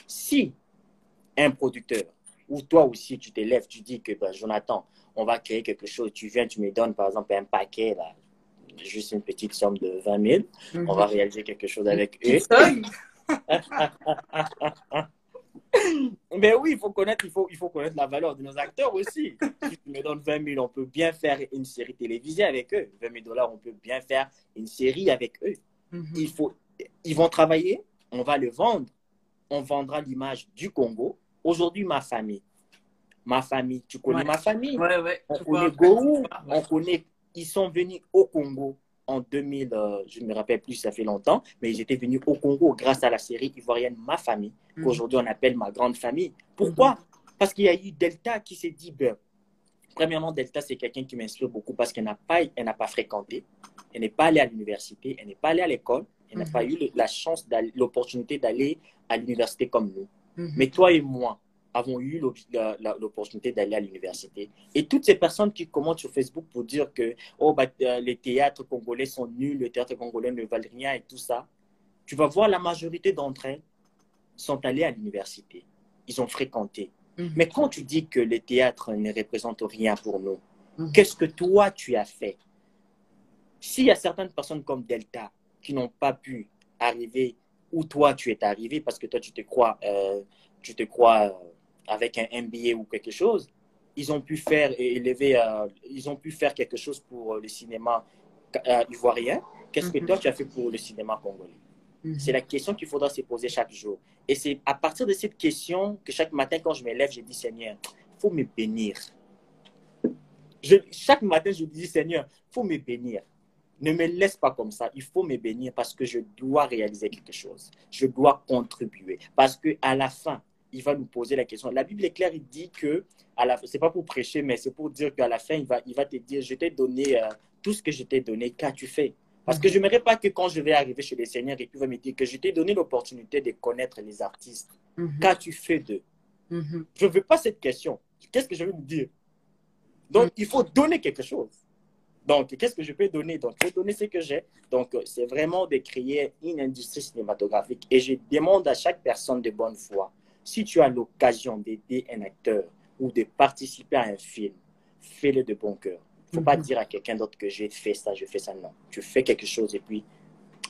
si un producteur ou toi aussi tu t'élèves, tu dis que ben, Jonathan, on va créer quelque chose, tu viens, tu me donnes par exemple un paquet, là, juste une petite somme de 20 000, on va mhm. réaliser quelque chose avec eux. Mais oui, il faut connaître, il faut, il faut connaître la valeur de nos acteurs aussi. Si tu me donnes 20 000, on peut bien faire une série télévisée avec eux. 20 000 dollars, on peut bien faire une série avec eux. Mhm. Il faut, ils vont travailler, on va le vendre on vendra l'image du Congo. Aujourd'hui, ma famille. Ma famille, tu connais ma famille? Ouais, ouais, On connaît Gourou, on connaît. Ils sont venus au Congo en 2000, euh, je ne me rappelle plus, ça fait longtemps, mais ils étaient venus au Congo grâce à la série ivoirienne Ma famille, mhm. qu'aujourd'hui on appelle ma grande famille. Pourquoi? Mhm. Parce qu'il y a eu Delta qui s'est dit, ben, premièrement, Delta, c'est quelqu'un qui m'inspire beaucoup parce qu'elle n'a pas, elle pas fréquenté, elle n'est pas allée à l'université, elle n'est pas allée à l'école, elle n'a pas mhm. eu la chance, l'opportunité d'aller à l'université comme nous. Mhm. Mais toi et moi avons eu l'opportunité d'aller à l'université. Et toutes ces personnes qui commentent sur Facebook pour dire que oh, bah, euh, les théâtres congolais sont nuls, les théâtres congolais ne valent rien et tout ça, tu vas voir la majorité d'entre elles sont allées à l'université. Ils ont fréquenté. Mhm. Mais quand tu dis que les théâtres ne représentent rien pour nous, qu'est-ce que toi tu as fait? S'il y a certaines personnes comme Delta qui n'ont pas pu arriver où toi tu es arrivé parce que toi tu te crois, euh, tu te crois euh, avec un MBA ou quelque chose, ils ont pu faire élever, euh, ils ont pu faire quelque chose pour le cinéma ivoirien. Qu'est-ce que mhm. toi tu as fait pour le cinéma congolais? Mhm. C'est la question qu'il faudra se poser chaque jour. Et c'est à partir de cette question que chaque matin quand je me lève, je dis Seigneur, faut me bénir. Je, chaque matin, je dis Seigneur, faut me bénir. Ne me laisse pas comme ça. Il faut me bénir parce que je dois réaliser quelque chose. Je dois contribuer. Parce qu'à la fin, il va nous poser la question. La Bible est claire, il dit que, ce n'est pas pour prêcher, mais c'est pour dire qu'à la fin, il va, il va te dire, je t'ai donné euh, tout ce que je t'ai donné, qu'as-tu fait? Parce que je n'aimerais pas que quand je vais arriver chez les seigneurs et puis va me dire que je t'ai donné l'opportunité de connaître les artistes, mhm. qu'as-tu fait d'eux? Mhm. Je ne veux pas cette question. Qu'est-ce que je veux me dire? Donc, il faut donner quelque chose. Donc, qu'est-ce que je peux donner? Donc, je peux donner ce que j'ai. Donc, euh, c'est vraiment de créer une industrie cinématographique. Et je demande à chaque personne de bonne foi, si tu as l'occasion d'aider un acteur ou de participer à un film, fais-le de bon cœur. Il ne faut pas mhm. dire à quelqu'un d'autre que j'ai fait ça, je fais ça. Non. Tu fais quelque chose et puis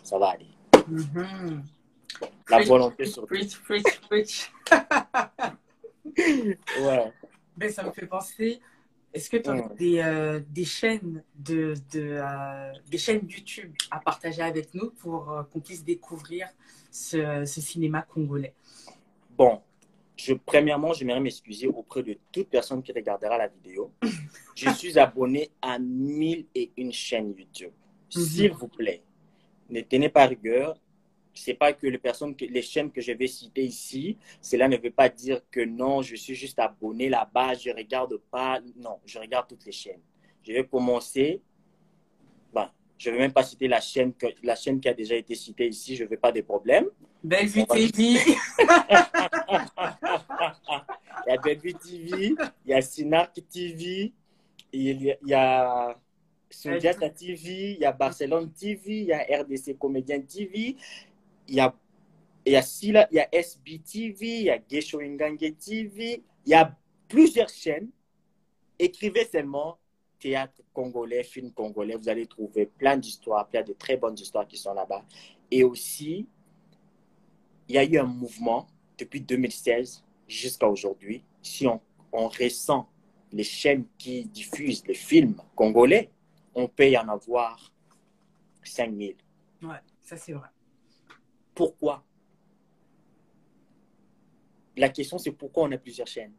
ça va aller. Mhm. La volonté sur Preach, preach, preach. ouais. Mais ça me fait penser est-ce que tu as des, euh, des, chaînes de, de euh, des chaînes YouTube à partager avec nous pour euh, qu'on puisse découvrir ce, ce, cinéma congolais? Bon, je, premièrement, j'aimerais m'excuser auprès de toute personne qui regardera la vidéo. je suis abonné à mille et une chaînes YouTube. Mhm. S'il vous plaît, ne tenez pas rigueur. C'est pas que les personnes, que, les chaînes que je vais citer ici, cela ne veut pas dire que non, je suis juste abonné là-bas, je regarde pas. Non, je regarde toutes les chaînes. Je vais commencer. Ben, je ne vais même pas citer la chaîne, que, la chaîne qui a déjà été citée ici, je ne veux pas de problème. Bellevue TV. il y a Bellevue TV, il y a Sinark TV, il y a Sundiata TV, il y a Barcelone TV, il y a RDC Comédien TV, il y a, il y a, Sila, il y a SBTV, il y a Gesho Ingange TV, il y a plusieurs chaînes. Écrivez seulement théâtre congolais, film congolais, vous allez trouver plein d'histoires, plein de très bonnes histoires qui sont là-bas. Et aussi, il y a eu un mouvement depuis 2016 jusqu'à aujourd'hui. Si on, on ressent les chaînes qui diffusent les films congolais, on peut y en avoir 5000. Ouais, ça c'est vrai. Pourquoi? La question, c'est pourquoi on a plusieurs chaînes?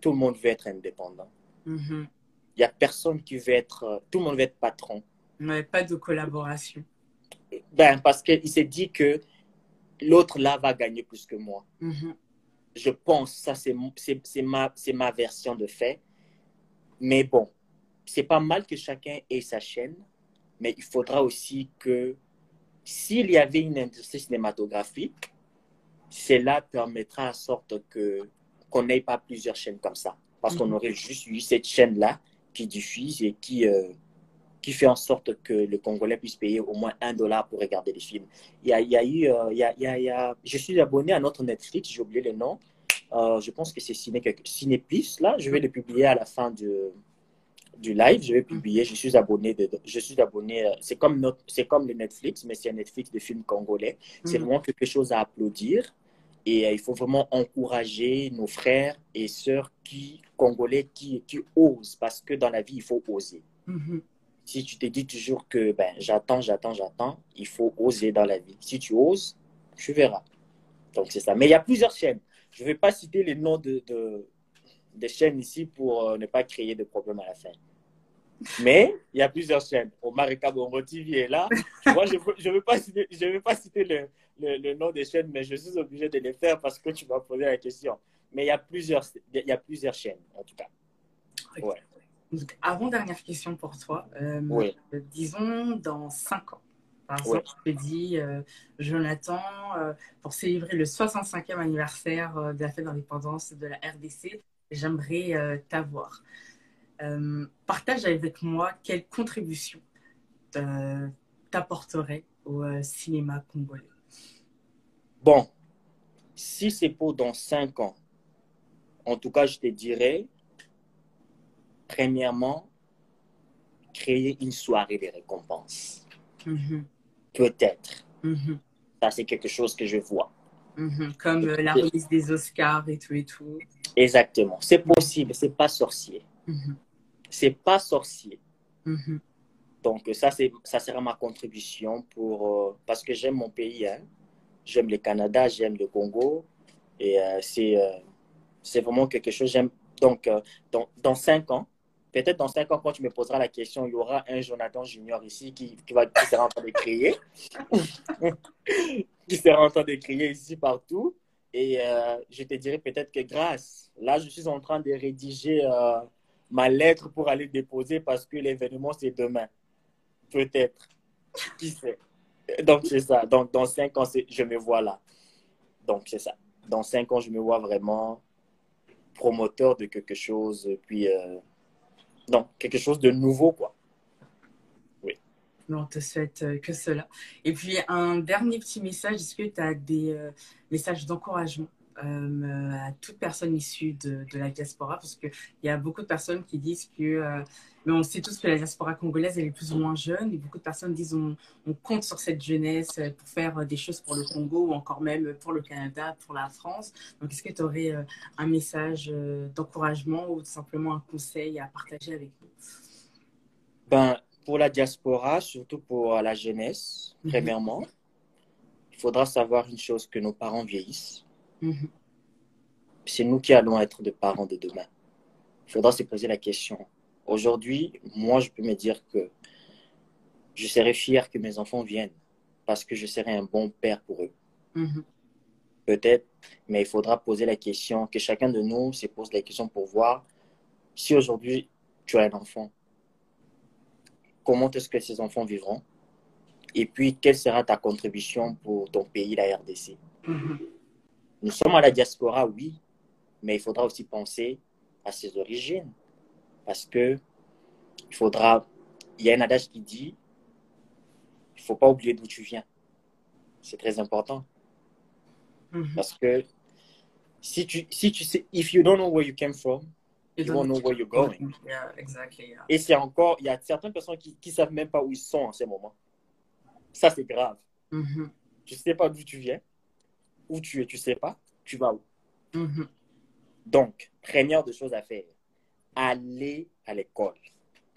Tout le monde veut être indépendant. Mhm. Il n'y a personne qui veut être... euh, Tout le monde veut être patron. Ouais, pas de collaboration. Ben, parce qu'il s'est dit que l'autre là va gagner plus que moi. Mhm. Je pense, ça c'est ma, c'est ma version de fait. Mais bon, c'est pas mal que chacun ait sa chaîne, mais il faudra aussi que s'il y avait une industrie cinématographique, cela permettra en sorte que qu'on n'ait pas plusieurs chaînes comme ça. Parce qu'on Mhm. aurait juste eu cette chaîne-là qui diffuse et qui, euh, qui fait en sorte que le Congolais puisse payer au moins un dollar pour regarder les films. Il y a, il y a eu, euh, il y a, il y a- je suis abonné à notre Netflix, j'ai oublié le nom. Euh, je pense que c'est Ciné, Ciné Plus, là. Je vais le publier à la fin du, du live. Je vais publier, je suis abonné. De, je suis abonné. euh, C'est comme, notre, c'est comme le Netflix, mais c'est un Netflix de films congolais. C'est Mhm. vraiment quelque chose à applaudir. Et euh, il faut vraiment encourager nos frères et sœurs qui, congolais qui, qui osent, parce que dans la vie, il faut oser. Mhm. Si tu te dis toujours que ben, j'attends, j'attends, j'attends, il faut oser dans la vie. Si tu oses, tu verras. Donc c'est ça. Mais il y a plusieurs chaînes. Je ne vais pas citer les noms de, de- des chaînes ici pour euh, ne pas créer de problème à la fin. Mais il y a plusieurs chaînes. Omar et Kabongo TV est là. Vois, je ne veux, je veux pas citer, je veux pas citer le, le, le nom des chaînes, mais je suis obligé de les faire parce que tu m'as posé la question. Mais il y a plusieurs, il y a plusieurs chaînes, en tout cas. Ouais. Donc, avant-dernière question pour toi. Euh, Oui. disons dans 5 ans. Par exemple, je te dis, euh, Jonathan, euh, pour célébrer le 65e anniversaire euh, de la fête d'indépendance de la RDC, j'aimerais t'avoir. Euh, partage avec moi quelle contribution euh, t'apporterait au euh, cinéma congolais. Bon, si c'est pour dans cinq ans, en tout cas, je te dirais, premièrement, créer une soirée de récompense. Mhm, Peut-être. mhm, Ça, c'est quelque chose que je vois. mhm. Comme euh, la remise des Oscars et tout et tout. Exactement. C'est possible, c'est pas sorcier. C'est pas sorcier. mhm, Donc, ça, c'est, ça sera ma contribution pour, euh, parce que j'aime mon pays. hein. J'aime le Canada, j'aime le Congo. Et euh, c'est, euh, c'est vraiment quelque chose. J'aime. Donc, euh, dans, dans cinq ans, peut-être dans cinq ans, quand tu me poseras la question, il y aura un Jonathan Junior ici qui, qui, va, qui sera en train de crier. qui sera en train de crier ici partout. Et euh, je te dirai peut-être que grâce, là, je suis en train de rédiger euh, ma lettre pour aller déposer parce que l'événement, c'est demain. Peut-être. Qui sait? Donc, c'est ça. Donc, dans cinq ans, je me vois là. Donc, c'est ça. Dans cinq ans, je me vois vraiment promoteur de quelque chose, puis, euh, quelque chose de nouveau, quoi. Mais on te souhaite euh, que cela. Et puis, un dernier petit message. Est-ce que tu as des euh, messages d'encouragement? Euh, à toute personne issue de, de la diaspora Parce qu'il y a beaucoup de personnes qui disent que, euh, mais on sait tous que la diaspora congolaise, elle est plus ou moins jeune. Et beaucoup de personnes disent on, on compte sur cette jeunesse euh, pour faire des choses pour le Congo ou encore même pour le Canada, pour la France. Donc, est-ce que tu aurais un message d'encouragement ou simplement un conseil à partager avec nous? Ben, pour la diaspora, surtout pour la jeunesse, Mhm. premièrement, il faudra savoir une chose, que nos parents vieillissent. Mhm. C'est nous qui allons être des parents de demain. Il faudra se poser la question. Aujourd'hui, moi, je peux me dire que je serais fier que mes enfants viennent parce que je serai un bon père pour eux. Mhm. Peut-être, mais il faudra poser la question, que chacun de nous se pose la question pour voir si aujourd'hui tu as un enfant, comment est-ce que ces enfants vivront? Et puis quelle sera ta contribution pour ton pays, la RDC. Mhm. Nous sommes à la diaspora, oui, mais il faudra aussi penser à ses origines parce que il faudra, il y a un adage qui dit, il faut pas oublier d'où tu viens. C'est très important. Mhm. Parce que si tu, si tu sais, if you don't know where you came from, You you don't- won't know where you're going. Yeah, exactly. yeah. Et c'est encore, il y a certaines personnes qui ne savent même pas où ils sont en ce moment. Ça, c'est grave. Mhm. Tu sais pas d'où tu viens, où tu es, tu sais pas, tu vas où. Mhm. Donc, première des choses à faire, aller à l'école.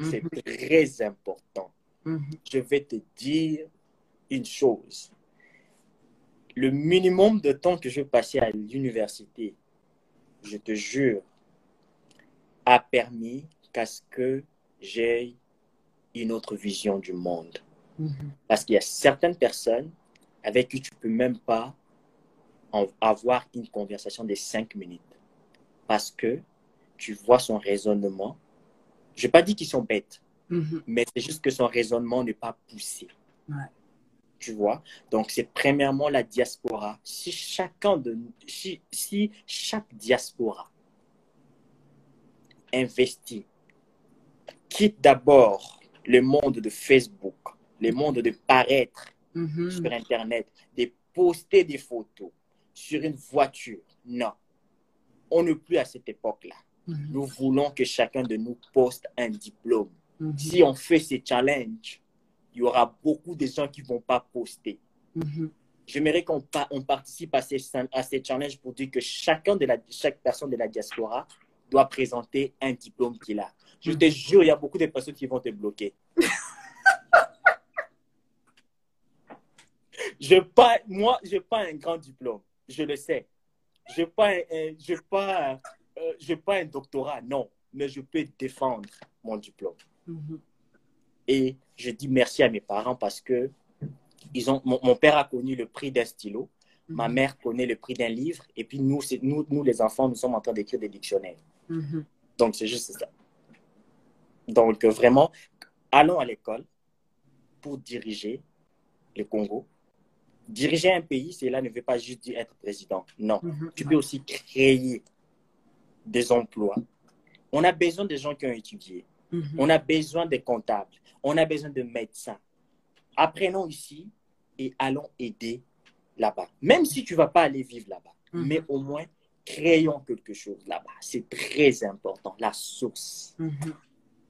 C'est Mhm. très important. Mhm. Je vais te dire une chose. Le minimum de temps que je passais à l'université, je te jure, a permis qu'à ce que j'aie une autre vision du monde. Parce qu'il y a certaines personnes avec qui tu peux même pas avoir une conversation de cinq minutes. Parce que tu vois son raisonnement. Je n'ai pas dit qu'ils sont bêtes, Mhm. mais c'est juste que son raisonnement n'est pas poussé. Ouais. Tu vois? Donc, c'est premièrement la diaspora. Si chacun de si, si chaque diaspora investit, quitte d'abord le monde de Facebook, le monde de paraître Mhm. sur Internet, de poster des photos sur une voiture. Non. On n'est plus à cette époque-là. Mhm. Nous voulons que chacun de nous poste un diplôme. Mhm. Si on fait ces challenges, il y aura beaucoup de gens qui ne vont pas poster. Mhm. J'aimerais qu'on pa- on participe à ces, à ces challenges pour dire que chacun de la, chaque personne de la diaspora doit présenter un diplôme qu'il a. Je te jure, il y a beaucoup de personnes qui vont te bloquer. je pas, moi, je n'ai pas un grand diplôme. Je le sais. Je n'ai pas, un- pas, euh, pas un doctorat, non. Mais je peux défendre mon diplôme. Mhm. Et je dis merci à mes parents parce que ils ont, mon, mon père a connu le prix d'un stylo, ma Mhm. mère connaît le prix d'un livre, et puis nous, nous, nous, les enfants, nous sommes en train d'écrire des dictionnaires. Mhm. Donc, c'est juste ça. Donc, euh, vraiment, allons à l'école pour diriger le Congo. Diriger un pays, cela ne veut pas juste dire être président. Non. Mhm. Tu peux aussi créer des emplois. On a besoin de gens qui ont étudié. Mhm. On a besoin de comptables. On a besoin de médecins. Apprenons ici et allons aider là-bas. Même si tu ne vas pas aller vivre là-bas, Mhm. mais au moins créons quelque chose là-bas. C'est très important. La source. Mhm.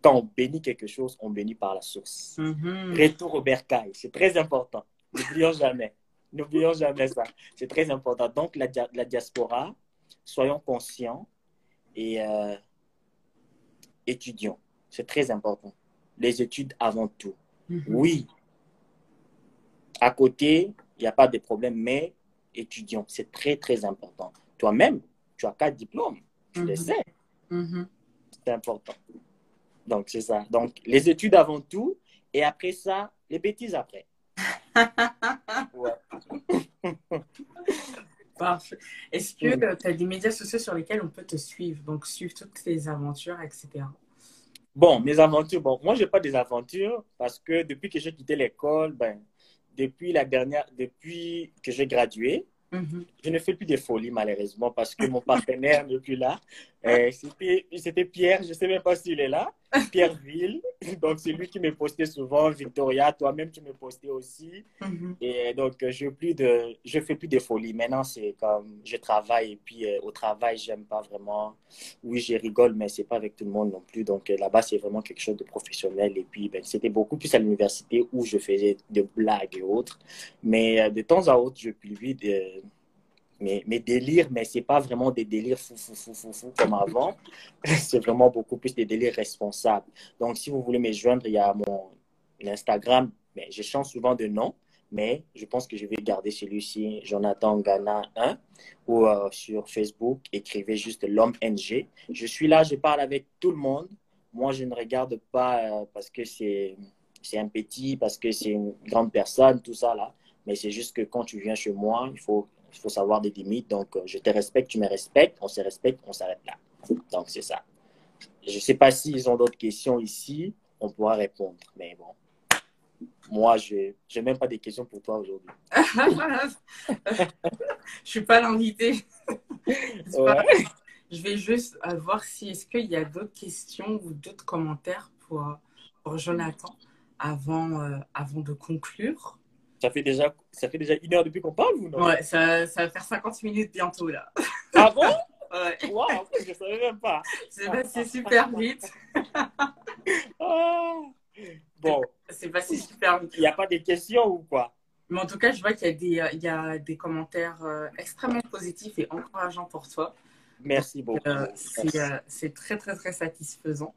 Quand on bénit quelque chose, on bénit par la source. Mhm. Retour au bercail, c'est très important. N'oublions jamais. N'oublions jamais ça. C'est très important. Donc, la, dia- la diaspora, soyons conscients et euh, étudions. C'est très important. Les études avant tout. Mhm. Oui. À côté, il n'y a pas de problème, mais étudions. C'est très, très important. Toi-même, tu as quatre diplômes. Tu le Mhm. sais. Mhm. C'est important. Donc, c'est ça. Donc, les études avant tout, et après ça, les bêtises après. Ouais. Parfait. Est-ce que Mhm. tu as des médias sociaux sur lesquels on peut te suivre, donc suivre toutes tes aventures, etc. Bon, mes aventures, bon, moi, je n'ai pas des aventures parce que depuis que j'ai quitté l'école, ben, depuis la dernière, depuis que j'ai gradué, Mhm. je ne fais plus de folies malheureusement parce que mon partenaire n'est plus là. Euh, C'était Pierre, je ne sais même pas s'il est là. Pierre Ville. Donc, c'est lui qui me postait souvent. Victoria, toi-même, tu me postais aussi. Mhm. Et donc, je je fais plus de folies. Maintenant, c'est comme je travaille et puis euh, au travail, j'aime pas vraiment. Oui, je rigole, mais c'est pas avec tout le monde non plus. Donc euh, là-bas, c'est vraiment quelque chose de professionnel. Et puis, ben, c'était beaucoup plus à l'université où je faisais des blagues et autres. Mais euh, de temps à autre, je publie des, mes, mes délires, mais c'est pas vraiment des délires fou, fou, fou, fou, fou comme avant. c'est vraiment beaucoup plus des délires responsables. Donc, si vous voulez me joindre, il y a mon Instagram. Mais je change souvent de nom, mais je pense que je vais garder celui-ci, Jonathan Ghana 1, ou euh, sur Facebook, écrivez juste l'homme NG. Je suis là, je parle avec tout le monde. Moi, je ne regarde pas euh, parce que c'est c'est un petit, parce que c'est une grande personne, tout ça là. Mais c'est juste que quand tu viens chez moi, il faut, il faut savoir des limites. Donc, euh, je te respecte, tu me respectes, on se respecte, on s'arrête là. Donc, c'est ça. Je ne sais pas s'ils ont d'autres questions ici, on pourra répondre. Mais bon, moi, je n'ai même pas des questions pour toi aujourd'hui. je suis pas l'invité. Je vais juste euh, voir si est-ce qu'il y a d'autres questions ou d'autres commentaires pour, pour Jonathan avant, euh, avant de conclure. Ça fait, déjà, ça fait déjà une heure depuis qu'on parle ou non? Ouais, ça, ça va faire 50 minutes bientôt là. Ah bon? Ouais. Waouh, je ne savais même pas. C'est passé super vite. Ah. Bon. C'est passé super vite. Il n'y a pas de questions ou quoi? Mais en tout cas, je vois qu'il y a des, euh, il y a des commentaires euh, extrêmement positifs et encourageants pour toi. Merci beaucoup. Euh, c'est, euh, c'est très, très, très satisfaisant.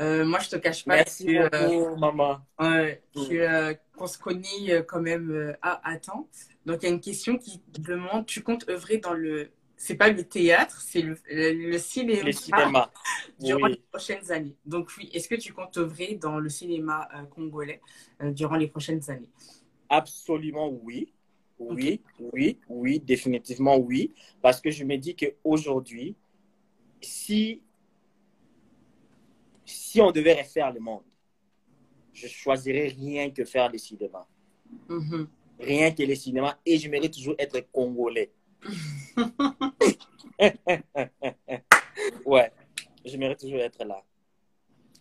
Euh, moi, je te cache pas Merci que, beaucoup, maman. Ouais, que, euh, qu'on se connaît euh, quand même euh, à attends. Donc, il y a une question qui demande tu comptes œuvrer dans le. C'est pas le théâtre, c'est le, le, le cinéma, Le cinéma. durant Oui. les prochaines années. Donc, oui, est-ce que tu comptes œuvrer dans le cinéma euh, congolais euh, durant les prochaines années? Absolument oui. Oui, oui, oui, définitivement oui. Parce que je me dis qu'aujourd'hui, si, si on devait refaire le monde, je choisirais rien que faire le cinéma. Mhm. Rien que le cinéma. Et j'aimerais toujours être congolais. ouais, j'aimerais toujours être là.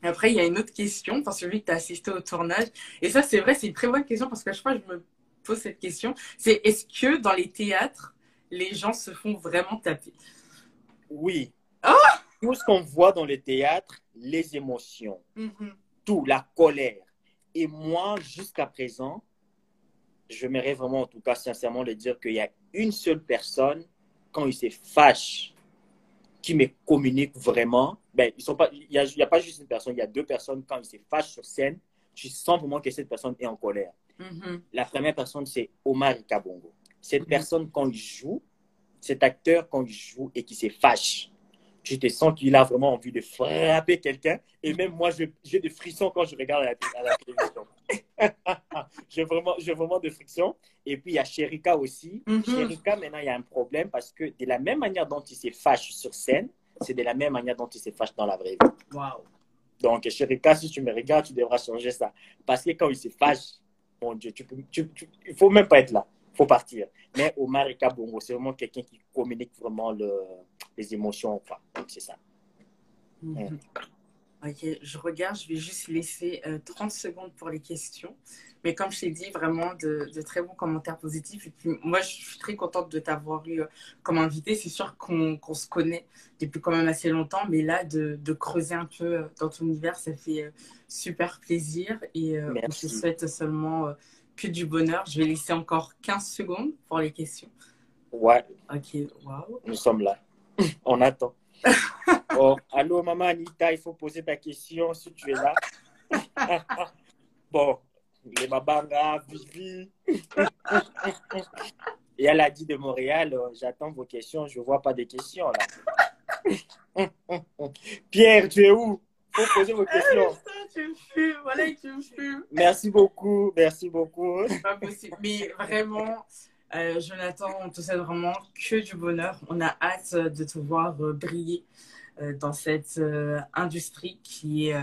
Après, il y a une autre question, parce que vu que tu as assisté au tournage, et ça, c'est vrai, c'est une très bonne question, parce que je crois que je me pose cette question, c'est est-ce que dans les théâtres, les gens se font vraiment taper? Oui. Ah Tout ce qu'on voit dans le théâtre, les émotions, Mhm. tout, la colère. Et moi, jusqu'à présent, je m'aimerais vraiment, en tout cas, sincèrement, le dire qu'il y a une seule personne, quand il se fâche, qui me communique vraiment. Ben, ils sont pas, il n'y a, il pas juste une personne, il y a deux personnes, quand ils se fâchent sur scène, tu sens vraiment que cette personne est en colère. Mhm. La première personne, c'est Omar Kabongo. Cette Mhm. personne, quand il joue, cet acteur, quand il joue et qui se fâche, tu te sens qu'il a vraiment envie de frapper quelqu'un. Et même moi, je- j'ai des frissons quand je regarde à la, à la télévision. j'ai vraiment, vraiment des frictions. Et puis, il y a Sherika aussi. Mhm. Sherika, maintenant, il y a un problème parce que de la même manière dont il se fâche sur scène, c'est de la même manière dont il se fâche dans la vraie vie. Waouh. Donc, Sherika, si tu me regardes, tu devras changer ça. Parce que quand il se fâche, mon Dieu, tu peux, tu, tu- il faut même pas être là. Il faut partir. Mais Omar et Kabongo, c'est vraiment quelqu'un qui communique vraiment le, les émotions. Donc, c'est ça. Mhm. Ok, je regarde, je vais juste laisser euh, 30 secondes pour les questions. Mais comme je t'ai dit, vraiment de, de très bons commentaires positifs. Et puis moi, je suis très contente de t'avoir eu euh, comme invité. C'est sûr qu'on se connaît depuis quand même assez longtemps, mais là, de, de creuser un peu euh, dans ton univers, ça fait euh, super plaisir. Et euh, Merci. te souhaite seulement euh, que du bonheur. Je vais laisser encore 15 secondes pour les questions. Ouais, Ok, waouh. nous sommes là. On attend. Oh, allô, maman Anita, il faut poser ta question si tu es là. bon, les Mabanga, Vivi. Et elle a dit de Montréal, euh, j'attends vos questions, je ne vois pas de questions là. Pierre, tu es où? Faut poser vos questions. Tu me fumes, voilà, tu me fumes. Merci beaucoup, merci beaucoup. C'est pas possible. Mais vraiment, euh, Jonathan, on te souhaite vraiment que du bonheur. On a hâte de te voir euh, briller euh, dans cette euh, industrie qui est.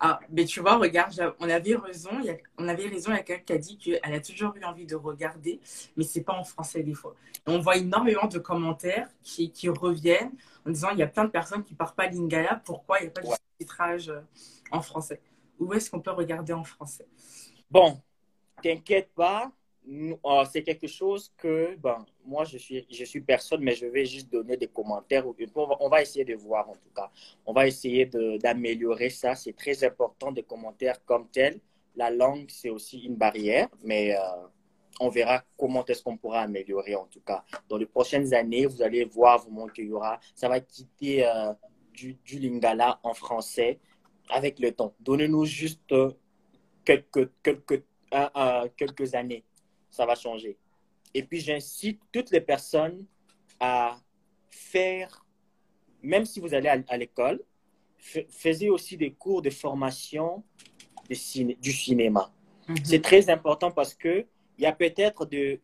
Ah, mais tu vois, regarde, on avait raison. Il y a... On avait raison. Il y a quelqu'un qui a dit qu'elle a toujours eu envie de regarder, mais c'est pas en français des fois. Et on voit énormément de commentaires qui, qui reviennent en disant il y a plein de personnes qui parlent pas lingala. Pourquoi il n'y a pas de Ouais. titrage euh, en français? Où est-ce qu'on peut regarder en français? Bon, t'inquiète pas. Euh, C'est quelque chose que, ben, moi, je suis, je suis personne, mais je vais juste donner des commentaires. On va, essayer de voir, en tout cas. On va essayer d'améliorer ça. C'est très important, des commentaires comme tel. La langue, c'est aussi une barrière, mais euh, on verra comment est-ce qu'on pourra améliorer, en tout cas. Dans les prochaines années, vous allez voir vraiment qu'il y aura, ça va quitter euh, du, lingala en français avec le temps. Donnez-nous juste euh, quelques, quelques, quelques années. Ça va changer. Et puis, j'incite toutes les personnes à faire, même si vous allez à, à l'école, fa- faisez aussi des cours de formation de ciné- du cinéma. C'est très important parce que il y a peut-être de,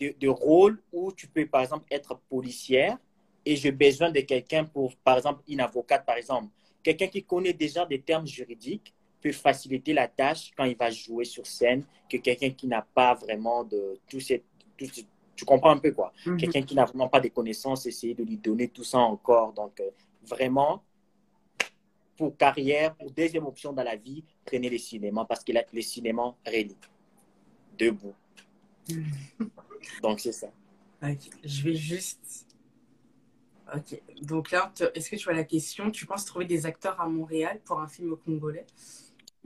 de, de rôles où tu peux, par exemple, être policière et j'ai besoin de quelqu'un pour, par exemple, une avocate, par exemple. Quelqu'un qui connaît déjà des termes juridiques peut faciliter la tâche quand il va jouer sur scène que quelqu'un qui n'a pas vraiment de tous ces, tu comprends un peu quoi. Mhm. Quelqu'un qui n'a vraiment pas de connaissances, essayer de lui donner tout ça encore. Donc, euh, vraiment, pour carrière, pour deuxième option dans la vie, prenez les cinémas parce que la- les cinémas relient. Debout. Donc, c'est ça. Je vais juste. Ok, donc là, est-ce que tu as la question? Tu penses trouver des acteurs à Montréal pour un film congolais?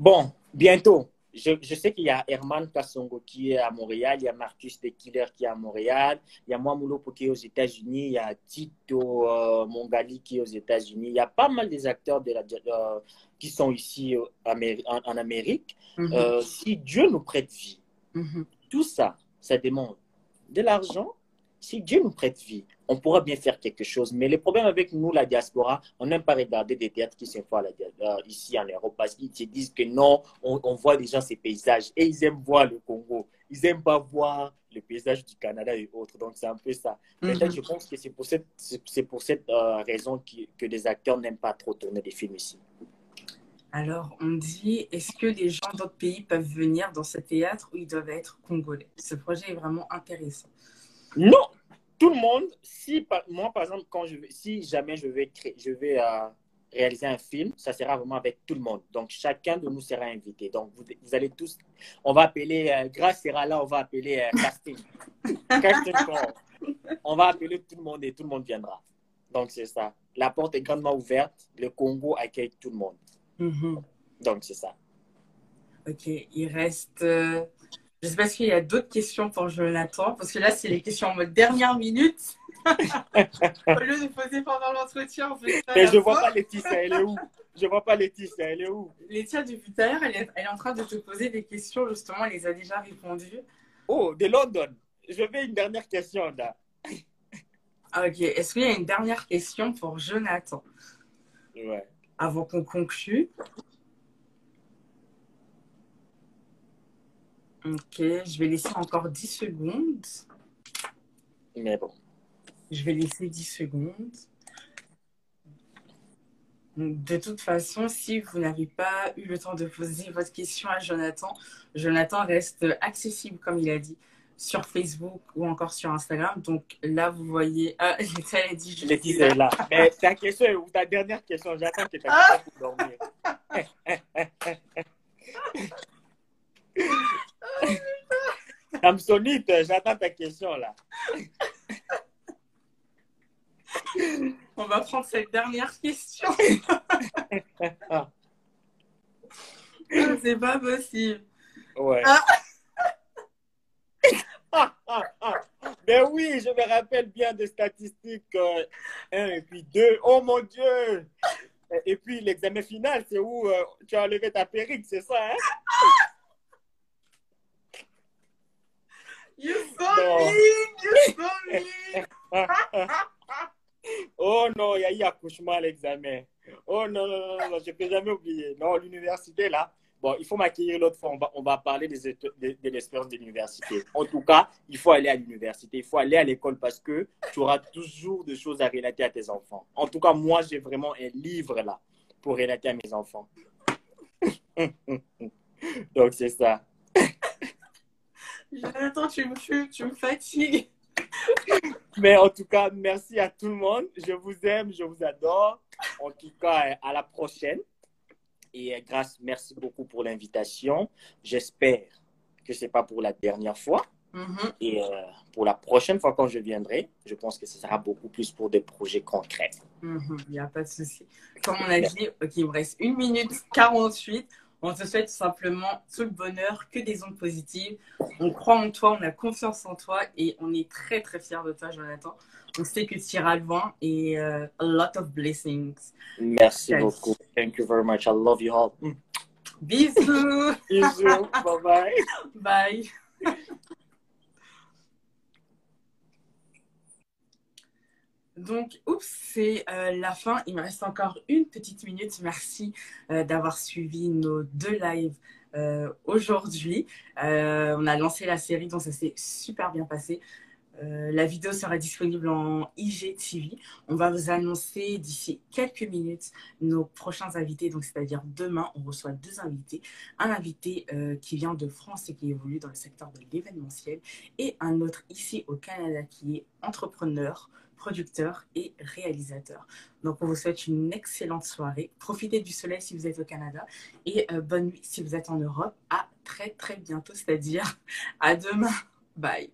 Bon, bientôt. Je, je sais qu'il y a Herman Kassongo qui est à Montréal, il y a Marcus de Killer qui est à Montréal, il y a Mwamulopo qui est aux États-Unis, il y a Tito euh, Mongali qui est aux États-Unis. Il y a pas mal des acteurs de la, euh, qui sont ici euh, en, en Amérique. Mhm, Euh, si Dieu nous prête vie, mhm. tout ça, ça demande de l'argent. Si Dieu nous prête vie, on pourra bien faire quelque chose. Mais le problème avec nous, la diaspora, on n'aime pas regarder des théâtres qui se font à la dia- euh, ici en Europe parce qu'ils se disent que non, on, on voit déjà ces paysages et ils aiment voir le Congo. Ils n'aiment pas voir le paysage du Canada et autres. Donc, c'est un peu ça. Mhm. je pense que c'est pour cette, c'est c'est pour cette euh, raison qui- que les acteurs n'aiment pas trop tourner des films ici. Alors, on dit, est-ce que les gens d'autres pays peuvent venir dans ce théâtre ou ils doivent être congolais? Ce projet est vraiment intéressant. Non, tout le monde, si moi par exemple, quand je si jamais je vais, créer, je vais euh, réaliser un film, ça sera vraiment avec tout le monde. Donc chacun de nous sera invité. Donc vous, vous allez tous, on va appeler, euh, Grâce sera là, on va appeler euh, casting. casting. On va appeler tout le monde et tout le monde viendra. Donc c'est ça. La porte est grandement ouverte. Le Congo accueille tout le monde. Mhm. Donc c'est ça. Ok, il reste. Je sais pas s'il y a d'autres questions pour Jonathan, parce que là, c'est les questions en mode dernière minute. Au lieu de poser pendant l'entretien, on fait ça la je vois pas Laetitia, elle est où? Je vois pas Laetitia, elle est où? Laetitia, depuis tout à l'heure, elle est, elle est en train de te poser des questions, justement, elle les a déjà répondues. Oh, de London. Je vais une dernière question là. Ah, ok, est-ce qu'il y a une dernière question pour Jonathan? Ouais. avant qu'on conclue Ok, je vais laisser encore 10 secondes. Mais bon. Je vais laisser 10 secondes. De toute façon, si vous n'avez pas eu le temps de poser votre question à Jonathan, Jonathan reste accessible, comme il a dit, sur Facebook ou encore sur Instagram. Donc là, vous voyez. Ah, a dit je Laetitia là. là. Mais ta question est où? Ta dernière question, j'attends que question pour dormir. Samsonite, j'attends ta question là. On va prendre cette dernière question. Ah, Ah, C'est pas possible. ouais. Ah. Ah, ah, ah. Mais oui, je me rappelle bien des statistiques 1 et puis 2. Oh mon Dieu! Et puis l'examen final, c'est où euh, tu as enlevé ta perruque, c'est ça, hein? You so Non. mean, you so mean. Oh non, il y a eu accouchement à l'examen. Oh non, non, non, non, je ne peux jamais oublier. Non, l'université, là, bon, il faut m'accueillir l'autre fois. On va, on va parler des, de, de l'expérience de l'université. En tout cas, il faut aller à l'université, il faut aller à l'école parce que tu auras toujours des choses à relater à tes enfants. En tout cas, moi, j'ai vraiment un livre là pour relater à mes enfants. Donc, c'est ça. Jonathan, tu me tues, tu me fatigues. Mais en tout cas, merci à tout le monde. Je vous aime, je vous adore. En tout cas, à la prochaine. Et euh, grâce, merci beaucoup pour l'invitation. J'espère que ce n'est pas pour la dernière fois. Mhm. Et euh, pour la prochaine fois quand je viendrai, je pense que ce sera beaucoup plus pour des projets concrets. Il n'y a pas de souci. Comme on a dit, ok, il me reste 1 minute 48. On te souhaite simplement tout le bonheur, que des ondes positives. On croit en toi, on a confiance en toi et on est très très fiers de toi, Jonathan. On sait que tu iras loin et euh, a lot of blessings. Merci beaucoup. Thank you very much. I love you all. Bisous. Bisous. bye bye. Bye. Donc, oups, c'est euh, la fin. Il me reste encore une petite minute. Merci euh, d'avoir suivi nos deux lives aujourd'hui. on a lancé la série, donc ça s'est super bien passé. Euh, la vidéo sera disponible en IGTV. On va vous annoncer d'ici quelques minutes nos prochains invités. Donc, c'est-à-dire demain, on reçoit deux invités. Un invité euh, qui vient de France et qui évolue dans le secteur de l'événementiel et un autre ici au Canada qui est entrepreneur, producteur et réalisateur. Donc, on vous souhaite une excellente soirée. Profitez du soleil si vous êtes au Canada et euh, bonne nuit si vous êtes en Europe. À très, très bientôt, c'est-à-dire à demain. Bye.